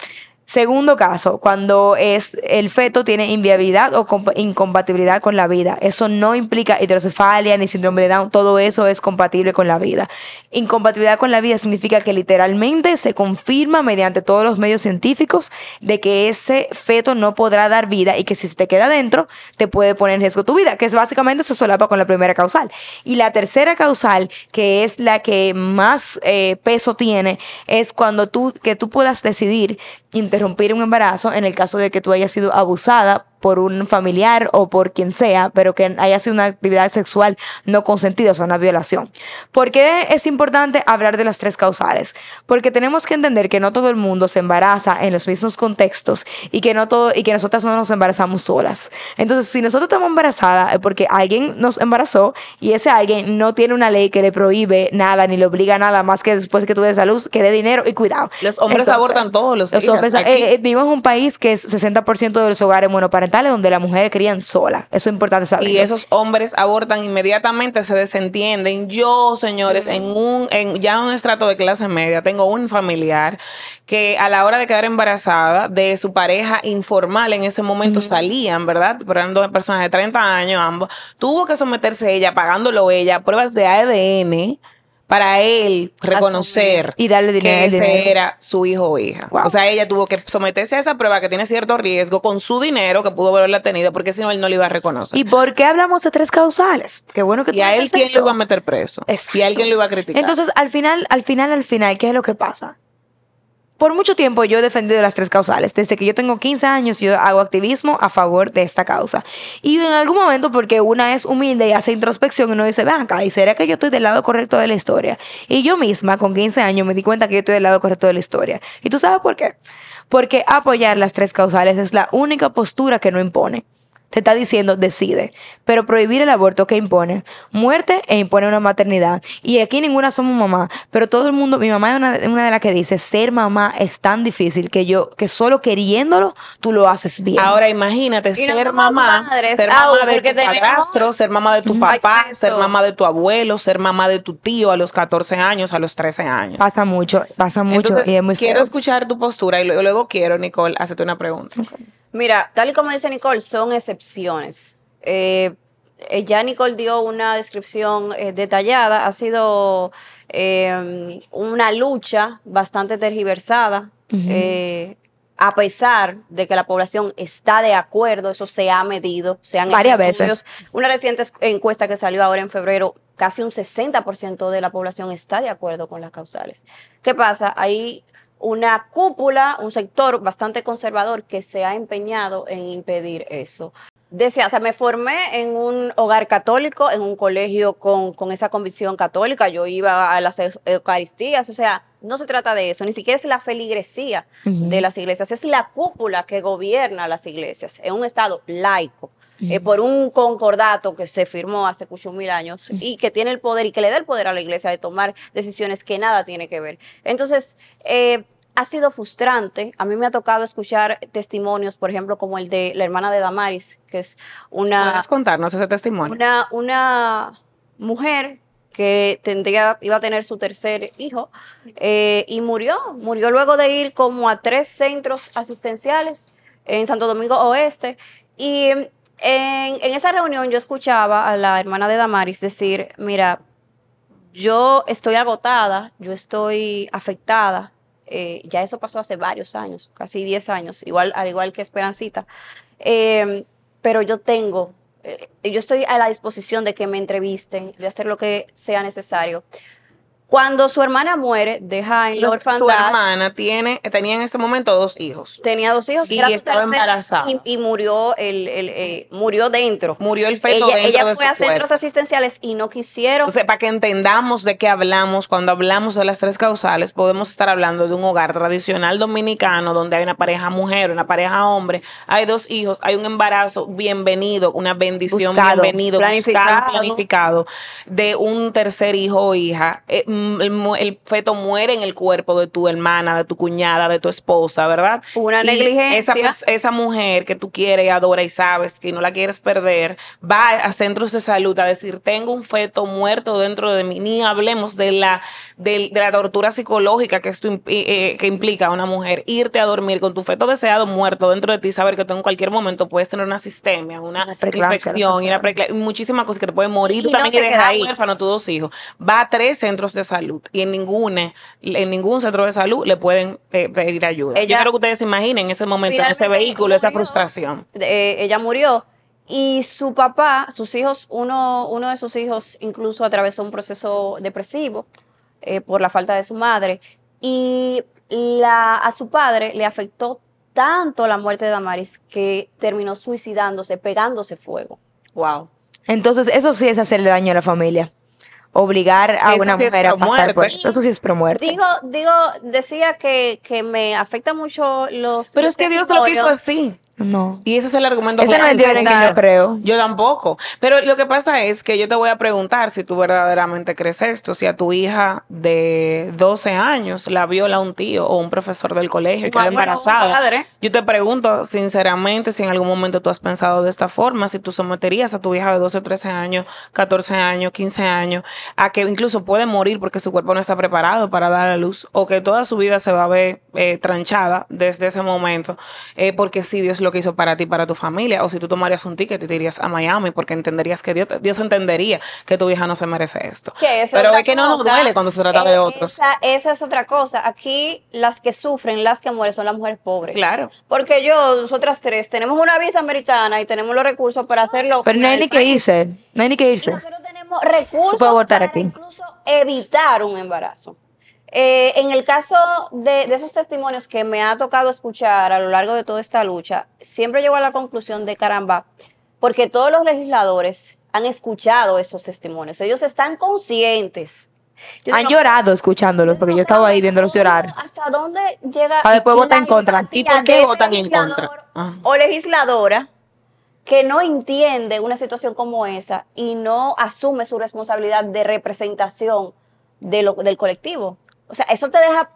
Segundo caso, cuando es el feto tiene inviabilidad o compa- incompatibilidad con la vida. Eso no implica hidrocefalia ni síndrome de Down, todo eso es compatible con la vida. Incompatibilidad con la vida significa que literalmente se confirma mediante todos los medios científicos de que ese feto no podrá dar vida y que si se te queda dentro te puede poner en riesgo tu vida, que es básicamente se solapa con la primera causal. Y la tercera causal, que es la que más eh, peso tiene, es cuando tú, que tú puedas decidir interrumpir un embarazo en el caso de que tú hayas sido abusada por un familiar o por quien sea, pero que haya sido una actividad sexual no consentida, o sea, una violación. ¿Por qué es importante hablar de las tres causales? Porque tenemos que entender que no todo el mundo se embaraza en los mismos contextos y que no todo y que nosotras no nos embarazamos solas. Entonces, si nosotros estamos embarazadas es porque alguien nos embarazó y ese alguien no tiene una ley que le prohíbe nada ni le obliga a nada más que después que tú des a luz que dé dinero y cuidado. Los hombres Entonces, abortan todos los días. hombres- eh, eh, vivimos en un país que es 60% de los hogares monoparentales donde las mujeres crían solas. Eso es importante saber. Y esos hombres abortan inmediatamente, se desentienden. Yo, señores, en un, en ya un estrato de clase media, tengo un familiar que a la hora de quedar embarazada de su pareja informal en ese momento salían, ¿verdad? Pero eran dos personas de 30 años ambos. Tuvo que someterse ella, pagándolo ella, a pruebas de ADN para él reconocer Y darle dinero, que ese dinero. era su hijo o hija. Wow. O sea, ella tuvo que someterse a esa prueba que tiene cierto riesgo con su dinero que pudo haberla tenido, porque si no, él no le iba a reconocer. ¿Y por qué hablamos de tres causales? Qué bueno que tú Y a él quién lo iba a meter preso. Exacto. Y a él quién lo iba a criticar. Entonces, al final, al final, al final, ¿qué es lo que pasa? Por mucho tiempo yo he defendido las tres causales. Desde que yo tengo 15 años, yo hago activismo a favor de esta causa. Y en algún momento, porque una es humilde y hace introspección uno dice, ven acá, ¿y será que yo estoy del lado correcto de la historia? Y yo misma, con 15 años, me di cuenta que yo estoy del lado correcto de la historia. ¿Y tú sabes por qué? Porque apoyar las tres causales es la única postura que no impone. Te está diciendo, decide. Pero prohibir el aborto, ¿qué impone? Muerte e impone una maternidad. Y aquí ninguna somos mamá. Pero todo el mundo, mi mamá es una, una de las que dice, ser mamá es tan difícil que yo, que solo queriéndolo, tú lo haces bien. Ahora imagínate no ser mamá, madres, ser mamá de tu tenemos padrastro, ser mamá de tu papá, ser mamá de tu abuelo, ser mamá de tu tío a los 14 años, a los 13 años. pasa mucho, pasa mucho Entonces, y es muy quiero feo. escuchar tu postura y luego, luego quiero, Nicole, hacerte una pregunta. Mira, tal y como dice Nicole, son excepciones. Eh, eh, ya Nicole dio una descripción eh, detallada, ha sido eh, una lucha bastante tergiversada, a pesar de que la población está de acuerdo, eso se ha medido, se han hecho Varias veces. Una reciente es- encuesta que salió ahora en febrero, casi un 60% de la población está de acuerdo con las causales. ¿Qué pasa? Hay una cúpula, un sector bastante conservador que se ha empeñado en impedir eso. Decía, o sea, me formé en un hogar católico, en un colegio con, con esa convicción católica, yo iba a las eu- Eucaristías, o sea, no se trata de eso, ni siquiera es la feligresía de las iglesias, es la cúpula que gobierna las iglesias, en un estado laico, eh, por un concordato que se firmó hace muchos mil años y que tiene el poder y que le da el poder a la iglesia de tomar decisiones que nada tiene que ver. Entonces, eh, ha sido frustrante. A mí me ha tocado escuchar testimonios, por ejemplo, como el de la hermana de Damaris, que es una, ¿Puedes contarnos ese testimonio? una, una mujer que tendría, iba a tener su tercer hijo eh, y murió. Murió luego de ir como a tres centros asistenciales en Santo Domingo Oeste. Y en, esa reunión yo escuchaba a la hermana de Damaris decir, mira, yo estoy agotada, yo estoy afectada. eh, ya eso pasó hace varios años, casi 10 años, igual, al igual que Esperancita. Eh, pero yo tengo, yo estoy a la disposición de que me entrevisten, de hacer lo que sea necesario. Cuando su hermana muere, deja en la Los- su orfandad, hermana tiene, tenía en ese momento dos hijos. tenía dos hijos Y era estaba embarazada. y, y murió, el, el, eh, murió dentro. Murió el feto ella dentro ella de fue su a centros cuerpo. asistenciales y no quisieron. Entonces, para que entendamos de qué hablamos, cuando hablamos de las tres causales, podemos estar hablando de un hogar tradicional dominicano donde hay una pareja mujer, una pareja hombre, hay dos hijos, hay un embarazo bienvenido, una bendición Buscado, bienvenido, planificado. buscado, planificado, de un tercer hijo o hija. Eh, el, el feto muere en el cuerpo de tu hermana, de tu cuñada, de tu esposa, ¿verdad? Una Y negligencia. Esa, esa mujer que tú quieres y adora y sabes que no la quieres perder, va a centros de salud a decir, tengo un feto muerto dentro de mí. Ni hablemos de la, del- de, la tortura psicológica que esto imp- eh, que implica a una mujer. Irte a dormir con tu feto deseado muerto dentro de ti, saber que tú en cualquier momento puedes tener una sistemia, una, Una infección y, una muchísimas cosas que te pueden morir. Y tú no también queda dejar huérfano a tus dos hijos. Va a tres centros de salud y en ninguna, en ningún centro de salud le pueden eh, pedir ayuda. Yo Ella- quiero que ustedes se imaginen ese momento, en ese vehículo, esa frustración. eh, ella murió y su papá, sus hijos, uno, uno de sus hijos incluso atravesó un proceso depresivo eh, por la falta de su madre y la, a su padre le afectó tanto la muerte de Damaris que terminó suicidándose, pegándose fuego. Wow. Entonces, eso sí es hacerle daño a la familia. Obligar a Eso una sí mujer a pasar por eso. Eso sí es pro muerte. Digo, digo, decía que, que me afecta mucho los Pero es que Dios lo quiso así. No. Y ese es el argumento Ese no es que yo creo. Yo tampoco. Pero lo que pasa es que yo te voy a preguntar si tú verdaderamente crees esto, si a tu hija de 12 años la viola un tío o un profesor del colegio y queda embarazada. Yo te pregunto sinceramente si en algún momento tú has pensado de esta forma, si tú someterías a tu hija de 12 o 13 años, 14 años, 15 años, a que incluso puede morir porque su cuerpo no está preparado para dar a luz o que toda su vida se va a ver eh, tranchada desde ese momento, eh, porque sí, Dios lo que hizo para ti, para tu familia, o si tú tomarías un ticket y te irías a Miami porque entenderías que Dios, Dios entendería que tu hija no se merece esto. Que Pero es que no nos duele cuando se trata de otros. Esa, esa es otra cosa. Aquí las que sufren, las que mueren son las mujeres pobres. Claro. Porque yo, nosotras tres, tenemos una visa americana y tenemos los recursos para hacerlo. Pero no hay ni que irse. No hay ni que Y irse. nosotros tenemos recursos para aquí. incluso evitar un embarazo. Eh, en el caso de, de esos testimonios que me ha tocado escuchar a lo largo de toda esta lucha, siempre llego a la conclusión de caramba, porque todos los legisladores han escuchado esos testimonios, ellos están conscientes. Yo Han digo, llorado escuchándolos porque yo estaba ahí viéndolos llorar. ¿Hasta dónde llega? Para después la votar en contra. ¿Y por qué votan en contra? Ah. O legisladora que no entiende una situación como esa y no asume su responsabilidad de representación de lo, del colectivo. O sea, eso te deja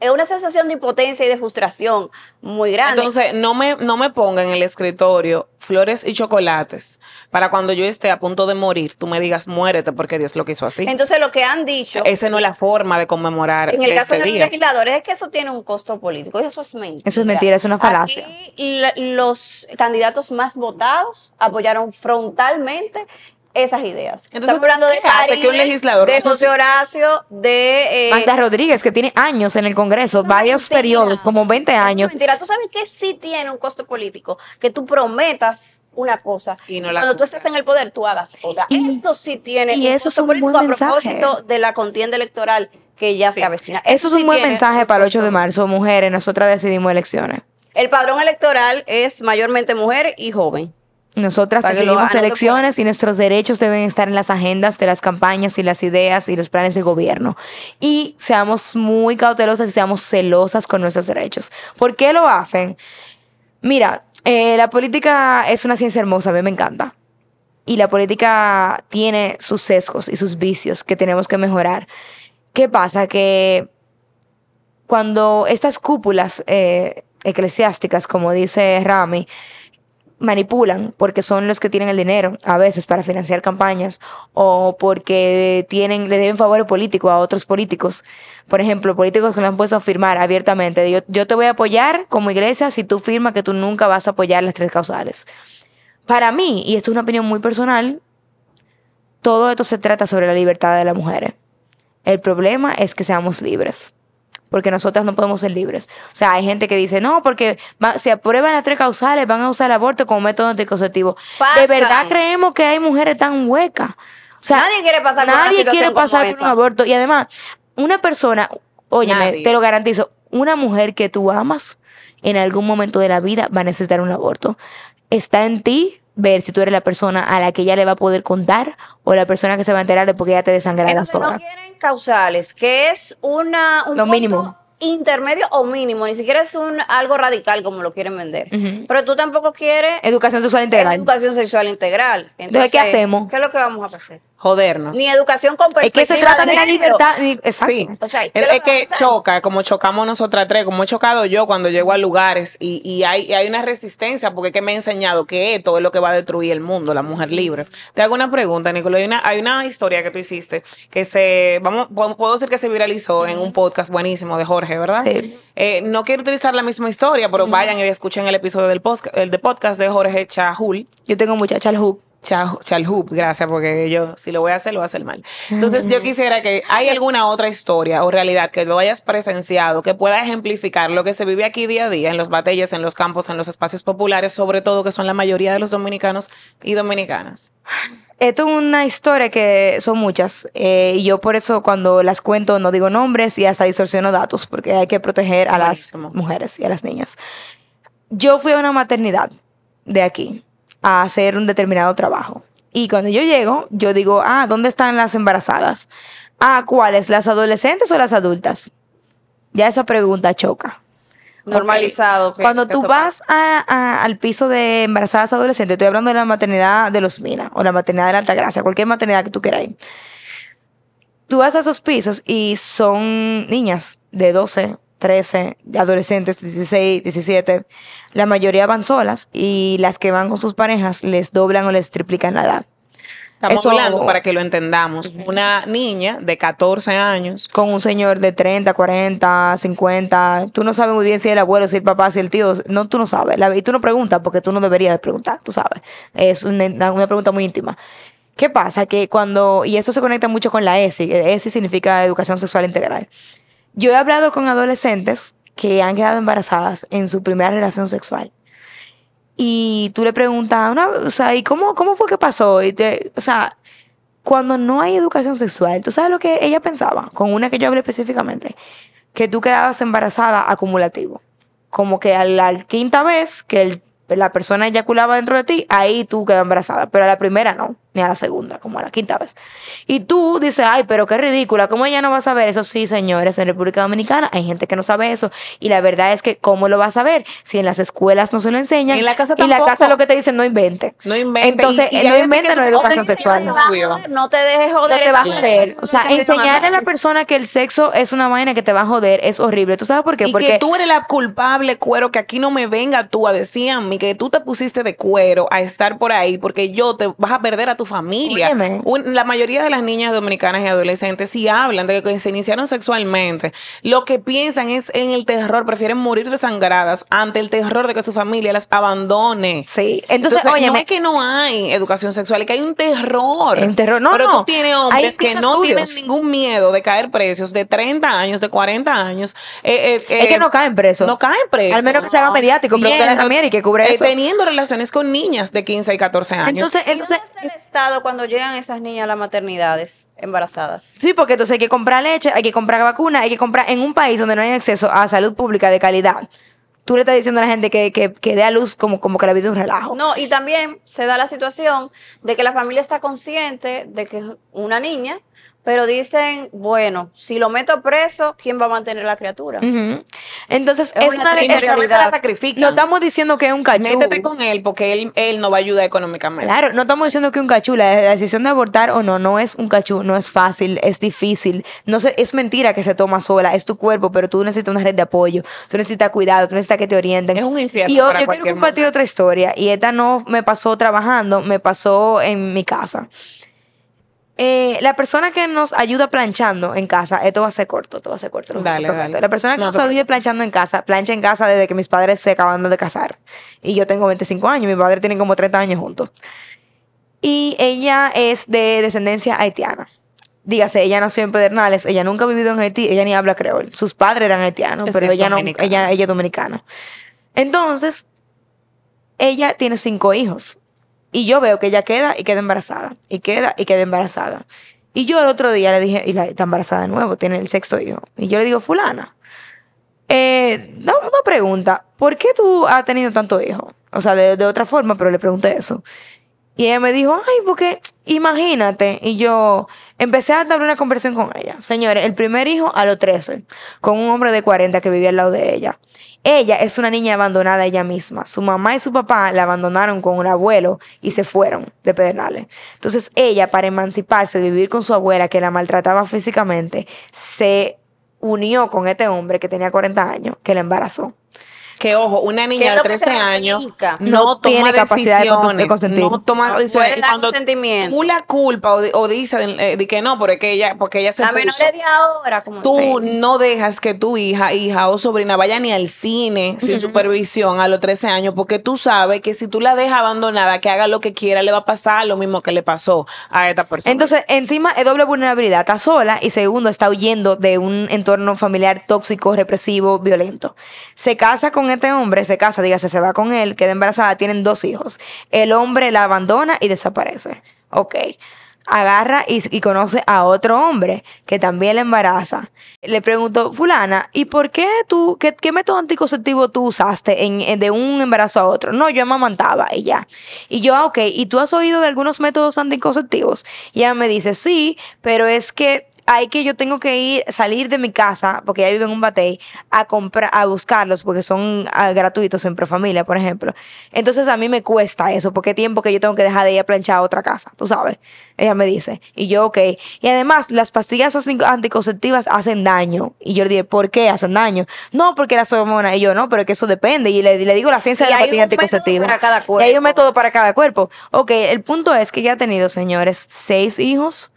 es una sensación de impotencia y de frustración muy grande. Entonces, no me, no me ponga en el escritorio flores y chocolates para cuando yo esté a punto de morir, tú me digas muérete porque Dios lo quiso así. Entonces, lo que han dicho Esa no es la forma de conmemorar en el caso de los legisladores es que eso tiene un costo político y eso es mentira. Eso es mentira, es una falacia. Aquí, los candidatos más votados apoyaron frontalmente esas ideas. Entonces, Estamos hablando de ¿qué hace que un Faride, legislador de José Horacio, de... eh, Magda Rodríguez, que tiene años en el Congreso, Eso es varios mentira. periodos, como 20 eso es años. mentira. Tú sabes que sí tiene un costo político, que tú prometas una cosa Y no la cuando tú cumplas. estés en el poder tú hagas otra. Y- eso sí tiene y un eso es costo un político buen a propósito mensaje. de la contienda electoral que ya Sí. se avecina. Eso es sí un buen mensaje para el 8 de marzo. Mujeres, nosotras decidimos elecciones. El padrón electoral es mayormente mujer y joven. Nosotras decidimos por elecciones y nuestros derechos deben estar en las agendas de las campañas y las ideas y los planes de gobierno. Y seamos muy cautelosas y seamos celosas con nuestros derechos. ¿Por qué lo hacen? Mira, eh, la política es una ciencia hermosa, a mí me encanta. Y la política tiene sus sesgos y sus vicios que tenemos que mejorar. ¿Qué pasa? Que cuando estas cúpulas eh, eclesiásticas, como dice Rami, manipulan porque son los que tienen el dinero a veces para financiar campañas o porque tienen le deben favores políticos a otros políticos. Por ejemplo, políticos que le han puesto a firmar abiertamente, yo, yo te voy a apoyar como iglesia si tú firmas que tú nunca vas a apoyar las tres causales. Para mí, y esto es una opinión muy personal, todo esto se trata sobre la libertad de las mujeres. El problema es que seamos libres. Porque nosotras no podemos ser libres. O sea, hay gente que dice, no, porque va- si aprueban las tres causales, van a usar el aborto como método anticonceptivo. De verdad creemos que hay mujeres tan huecas. O sea, Nadie quiere pasar por nadie quiere pasar por un aborto. Y además, una persona, óyeme, Nadie. te lo garantizo, una mujer que tú amas en algún momento de la vida va a necesitar un aborto. Está en ti ver si tú eres la persona a la que ella le va a poder contar o la persona que se va a enterar de porque ella te desangrará Entonces sola. no quieren causales, que es una un Lo punto mínimo. intermedio o mínimo, ni siquiera es un algo radical como lo quieren vender. Pero tú tampoco quieres Educación sexual integral. educación sexual integral. Entonces, ¿qué hacemos? ¿Qué es lo que vamos a hacer? Jodernos. Ni educación con Es que perspectiva se trata de la género. libertad. Exacto. Sí. O sea, ¿qué es, que choca, como chocamos nosotras tres, como he chocado yo cuando llego a lugares y, y hay, y hay una resistencia, porque es que me he enseñado que esto es lo que va a destruir el mundo, la mujer libre. Te hago una pregunta, Nicolás. Hay una, hay una historia que tú hiciste que se, vamos, puedo decir que se viralizó en un podcast buenísimo de Jorge, ¿verdad? Sí. Eh, no quiero utilizar la misma historia, pero vayan y escuchen el episodio del podcast, el de podcast de Jorge Chahul. Yo tengo muchacha al hoop. Chal- Chalhub, gracias, porque yo, si lo voy a hacer, lo voy a hacer mal. Entonces, yo quisiera que hay alguna otra historia o realidad que lo hayas presenciado, que pueda ejemplificar lo que se vive aquí día a día en los batalles, en los campos, en los espacios populares, sobre todo que son la mayoría de los dominicanos y dominicanas. Esto es una historia que son muchas eh, y yo por eso cuando las cuento no digo nombres y hasta distorsiono datos porque hay que proteger a Buenísimo. las mujeres y a las niñas. Yo fui a una maternidad de aquí a hacer un determinado trabajo y cuando yo llego yo digo, ah, ¿dónde están las embarazadas? Ah, ¿cuáles? ¿Las adolescentes o las adultas? Ya esa pregunta choca. normalizado. Cuando tú vas a- a- al piso de embarazadas adolescentes, estoy hablando de la maternidad de los Minas o la maternidad de la Altagracia, cualquier maternidad que tú quieras ir. Tú vas a esos pisos y son niñas de 12, 13, de adolescentes, 16, 17. La mayoría van solas y las que van con sus parejas les doblan o les triplican la edad. Estamos Eso- hablando, para que lo entendamos, una niña de 14 años Con un señor de 30, 40, 50. Tú no sabes muy bien si es el abuelo, si es el papá, si es el tío. No, tú no sabes. La- y tú no preguntas porque tú no deberías de preguntar, tú sabes. Es una, una pregunta muy íntima. ¿Qué pasa? Que cuando, y eso se conecta mucho con la ESI, ESI significa Educación Sexual Integral. Yo he hablado con adolescentes que han quedado embarazadas en su primera relación sexual. Y tú le preguntas, una, o sea, ¿y cómo, cómo fue que pasó? O sea, cuando no hay educación sexual, ¿tú sabes lo que ella pensaba? Con una que yo hablé específicamente, que tú quedabas embarazada acumulativo. Como que a la quinta vez que la persona eyaculaba dentro de ti, ahí tú quedas embarazada. Pero a la primera no, ni a la segunda, como a la quinta vez. Y tú dices, ay, pero qué ridícula, ¿cómo ella no va a saber eso? Sí, señores, en República Dominicana hay gente que no sabe eso. Y la verdad es que, ¿cómo lo va a saber? Si en las escuelas no se lo enseñan. Y en la casa Y la tampoco. casa lo que te dicen, no invente. no inventen. Entonces, y- y no que no educación sexual. "Ay, te obvio". joder, No te dejes No va a joder. O sea, enseñarle a la persona que el sexo es una vaina que te va a joder es horrible. ¿Tú sabes por qué? Y Porque que tú eres la culpable, cuero, que aquí no me venga tú a decir a mí que tú te pusiste de cuero a estar por ahí porque yo te vas a perder a tu familia. Óyeme. Un- la mayoría de las niñas dominicanas y adolescentes si hablan de que se iniciaron sexualmente. Lo que piensan es en el terror, prefieren morir desangradas ante el terror de que su familia las abandone. sí. Entonces, no óyeme, es que no hay educación sexual, es que hay un terror. Un terror. No, Pero no. tú tienes hombres que no tienen ningún miedo de caer precios de 30 años, de 40 años. Eh, eh, es eh, que no caen presos. no caen presos. Al menos que se haga No. mediático. Teniendo- Ramier y que cubre eh, eso. Teniendo relaciones con niñas de 15 y 14 años. Entonces, ¿Y dónde entonces, Estado cuando llegan esas niñas a las maternidades embarazadas? sí, porque entonces hay que comprar leche, hay que comprar vacuna, hay que comprar en un país donde no hay acceso a salud pública de calidad. Tú le estás diciendo a la gente que, que, que dé a luz como, como que la vida es un relajo. No, y también se da la situación de que la familia está consciente de que es una niña, pero dicen, bueno, si lo meto preso, ¿quién va a mantener la criatura? Ujú. Entonces, Es es, una una es- la sacrifican. no estamos diciendo que es un cachú. Métete con él porque él, él no va a ayudar económicamente. Claro, no estamos diciendo que un cachú, la, la decisión de abortar o no, no es un cachú, no es fácil, es difícil. No se, es mentira que se toma sola, es tu cuerpo, pero tú necesitas una red de apoyo, tú necesitas cuidado, tú necesitas que te orienten. Es un infierno Y yo, para yo quiero compartir otra historia, y esta no me pasó trabajando, me pasó en mi casa. Eh, la persona que nos ayuda planchando en casa, esto va a ser corto, esto va a ser corto. lo Dale. La persona que No nos ayuda planchando en casa, plancha en casa desde que mis padres se acaban de casar. Y yo tengo 25 años, mi padre tiene como 30 años juntos. Y ella es de descendencia haitiana. dígase, ella nació en Pedernales, ella nunca ha vivido en Haití, ella ni habla creol. Sus padres eran haitianos, pero ella no, ella, ella es dominicana. Entonces, ella tiene cinco hijos. Y yo veo que ella queda y queda embarazada. Y queda y queda embarazada. Y yo el otro día le dije, y la, está embarazada de nuevo, tiene el sexto hijo. Y yo le digo, fulana, eh, una pregunta, ¿por qué tú has tenido tantos hijos? O sea, de, de otra forma, pero le pregunté eso. Y ella me dijo, ay, porque imagínate. Y yo empecé a dar una conversación con ella. Señores, el primer hijo a los 13, con un hombre de 40 que vivía al lado de ella. Ella es una niña abandonada ella misma. Su mamá y su papá la abandonaron con un abuelo y se fueron de Pedernales. Entonces ella, para emanciparse, vivir con su abuela que la maltrataba físicamente, se unió con este hombre que tenía 40 años, que la embarazó. Que ojo, una ¿Qué niña de lo que 13 se años no, No toma tiene capacidad de consentir. no toma No decisiones. cuando consentimiento. tú la culpa o, di- o dices eh, de que no, porque ella, porque ella se La menor de 10 ahora, como Tú no dejas que tu hija, hija o sobrina vaya ni al cine sin supervisión a los 13 años, porque tú sabes que si tú la dejas abandonada, que haga lo que quiera, le va a pasar lo mismo que le pasó a esta persona. Entonces, encima es doble vulnerabilidad. Está sola y segundo, está huyendo de un entorno familiar tóxico, represivo, violento. Se casa con este hombre, se casa, dígase, se va con él, queda embarazada, tienen dos hijos. El hombre la abandona y desaparece. Ok. Agarra y, conoce a otro hombre que también la embaraza. Le pregunto, fulana, ¿y por qué tú, qué, método anticonceptivo tú usaste en, en- de un embarazo a otro? No, yo amamantaba y ya. Y yo, ah, ok, ¿y tú has oído de algunos métodos anticonceptivos? Y ella me dice, sí, pero es que hay que yo tengo que ir, salir de mi casa, porque ella vive en un batey, a comprar, a buscarlos, porque son ah, gratuitos en Profamilia, por ejemplo. Entonces a mí me cuesta eso, porque tiempo que yo tengo que dejar de ir a planchar a otra casa, tú sabes. Ella me dice. Y yo, ok. Y además, las pastillas anti- anticonceptivas hacen daño. Y yo le dije, ¿por qué hacen daño? No, porque las hormonas. Y yo, no, pero es que eso depende. Y le, le digo la ciencia Y de la pastilla anticonceptiva. para cada Y hay cuerpo. un método para cada cuerpo. Ok, el punto es que ella ha tenido, señores, seis hijos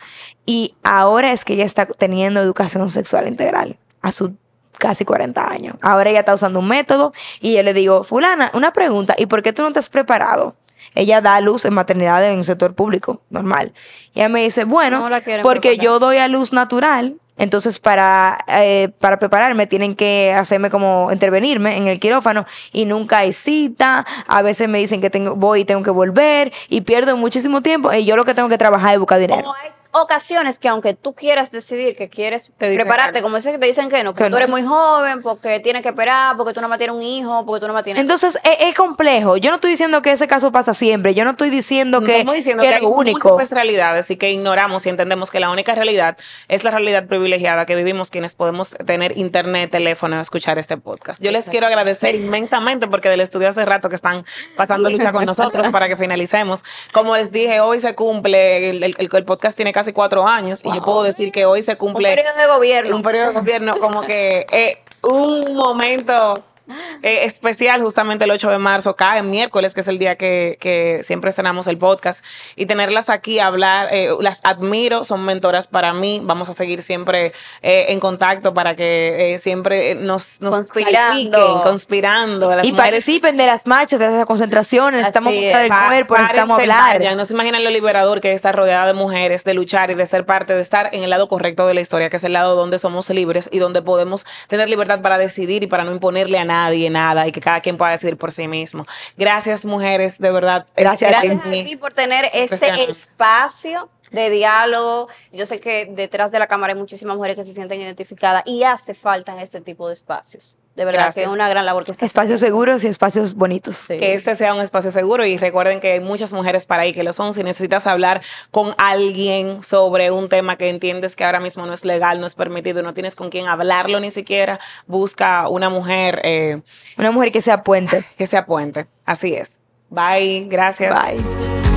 y ahora es que ella está teniendo educación sexual integral a sus casi 40 años. Ahora ella está usando un método y yo le digo, fulana, una pregunta, ¿y por qué tú no te has preparado? Ella da a luz en maternidad en el sector público, normal. Y ella me dice, bueno, No porque preparar. yo doy a luz natural, entonces para, eh, para prepararme tienen que hacerme como intervenirme en el quirófano y nunca hay cita, a veces me dicen que tengo, voy y tengo que volver y pierdo muchísimo tiempo y yo lo que tengo que trabajar es buscar dinero. O hay ocasiones que aunque tú quieras decidir que quieres prepararte, que como dicen que te dicen que no, porque Que tú eres muy joven, porque tienes que esperar, porque tú no más tienes un hijo, porque tú no más tienes... Entonces es, es complejo. Yo no estoy diciendo que ese caso pasa siempre. Yo no estoy diciendo No que, estamos diciendo que que, hay único. múltiples realidades y que ignoramos y entendemos que la única realidad es la realidad privilegiada que vivimos quienes podemos tener internet, teléfono, escuchar este podcast. Yo les quiero agradecer inmensamente porque del estudio hace rato que están pasando lucha con nosotros para que finalicemos. Como les dije, hoy se cumple, el, el- el podcast tiene casi cuatro años y yo puedo decir que hoy se un cumple periodo de gobierno. un periodo de gobierno como que eh, un momento eh, especial justamente el 8 de marzo, cae miércoles, que es el día que, que siempre estrenamos el podcast, y tenerlas aquí a hablar, eh, las admiro, son mentoras para mí, vamos a seguir siempre eh, en contacto para que eh, siempre nos, nos Conspirando. conspirando. Las Y mujeres participen de las marchas, de las concentraciones. Necesitamos Así mostrar el cuerpo, necesitamos hablar. vayan. No se imaginan lo liberador que es estar rodeada de mujeres, de luchar y de ser parte, de estar en el lado correcto de la historia, que es el lado donde somos libres y donde podemos tener libertad para decidir y para no imponerle a nadie nada y que cada quien pueda decidir por sí mismo. Gracias, mujeres, de verdad. Gracias a Gracias ti. a ti por tener este espacio de diálogo. Yo sé que detrás de la cámara hay muchísimas mujeres que se sienten identificadas y hace falta en este tipo de espacios. De verdad Gracias. que es una gran labor que está Espacios seguros y espacios bonitos. Sí. Que este sea un espacio seguro y recuerden que hay muchas mujeres para ahí que lo son. Si necesitas hablar con alguien sobre un tema que entiendes que ahora mismo no es legal, no es permitido, no tienes con quién hablarlo ni siquiera, busca una mujer eh, Una mujer que sea puente. que sea puente. Así es. Bye, gracias. Bye.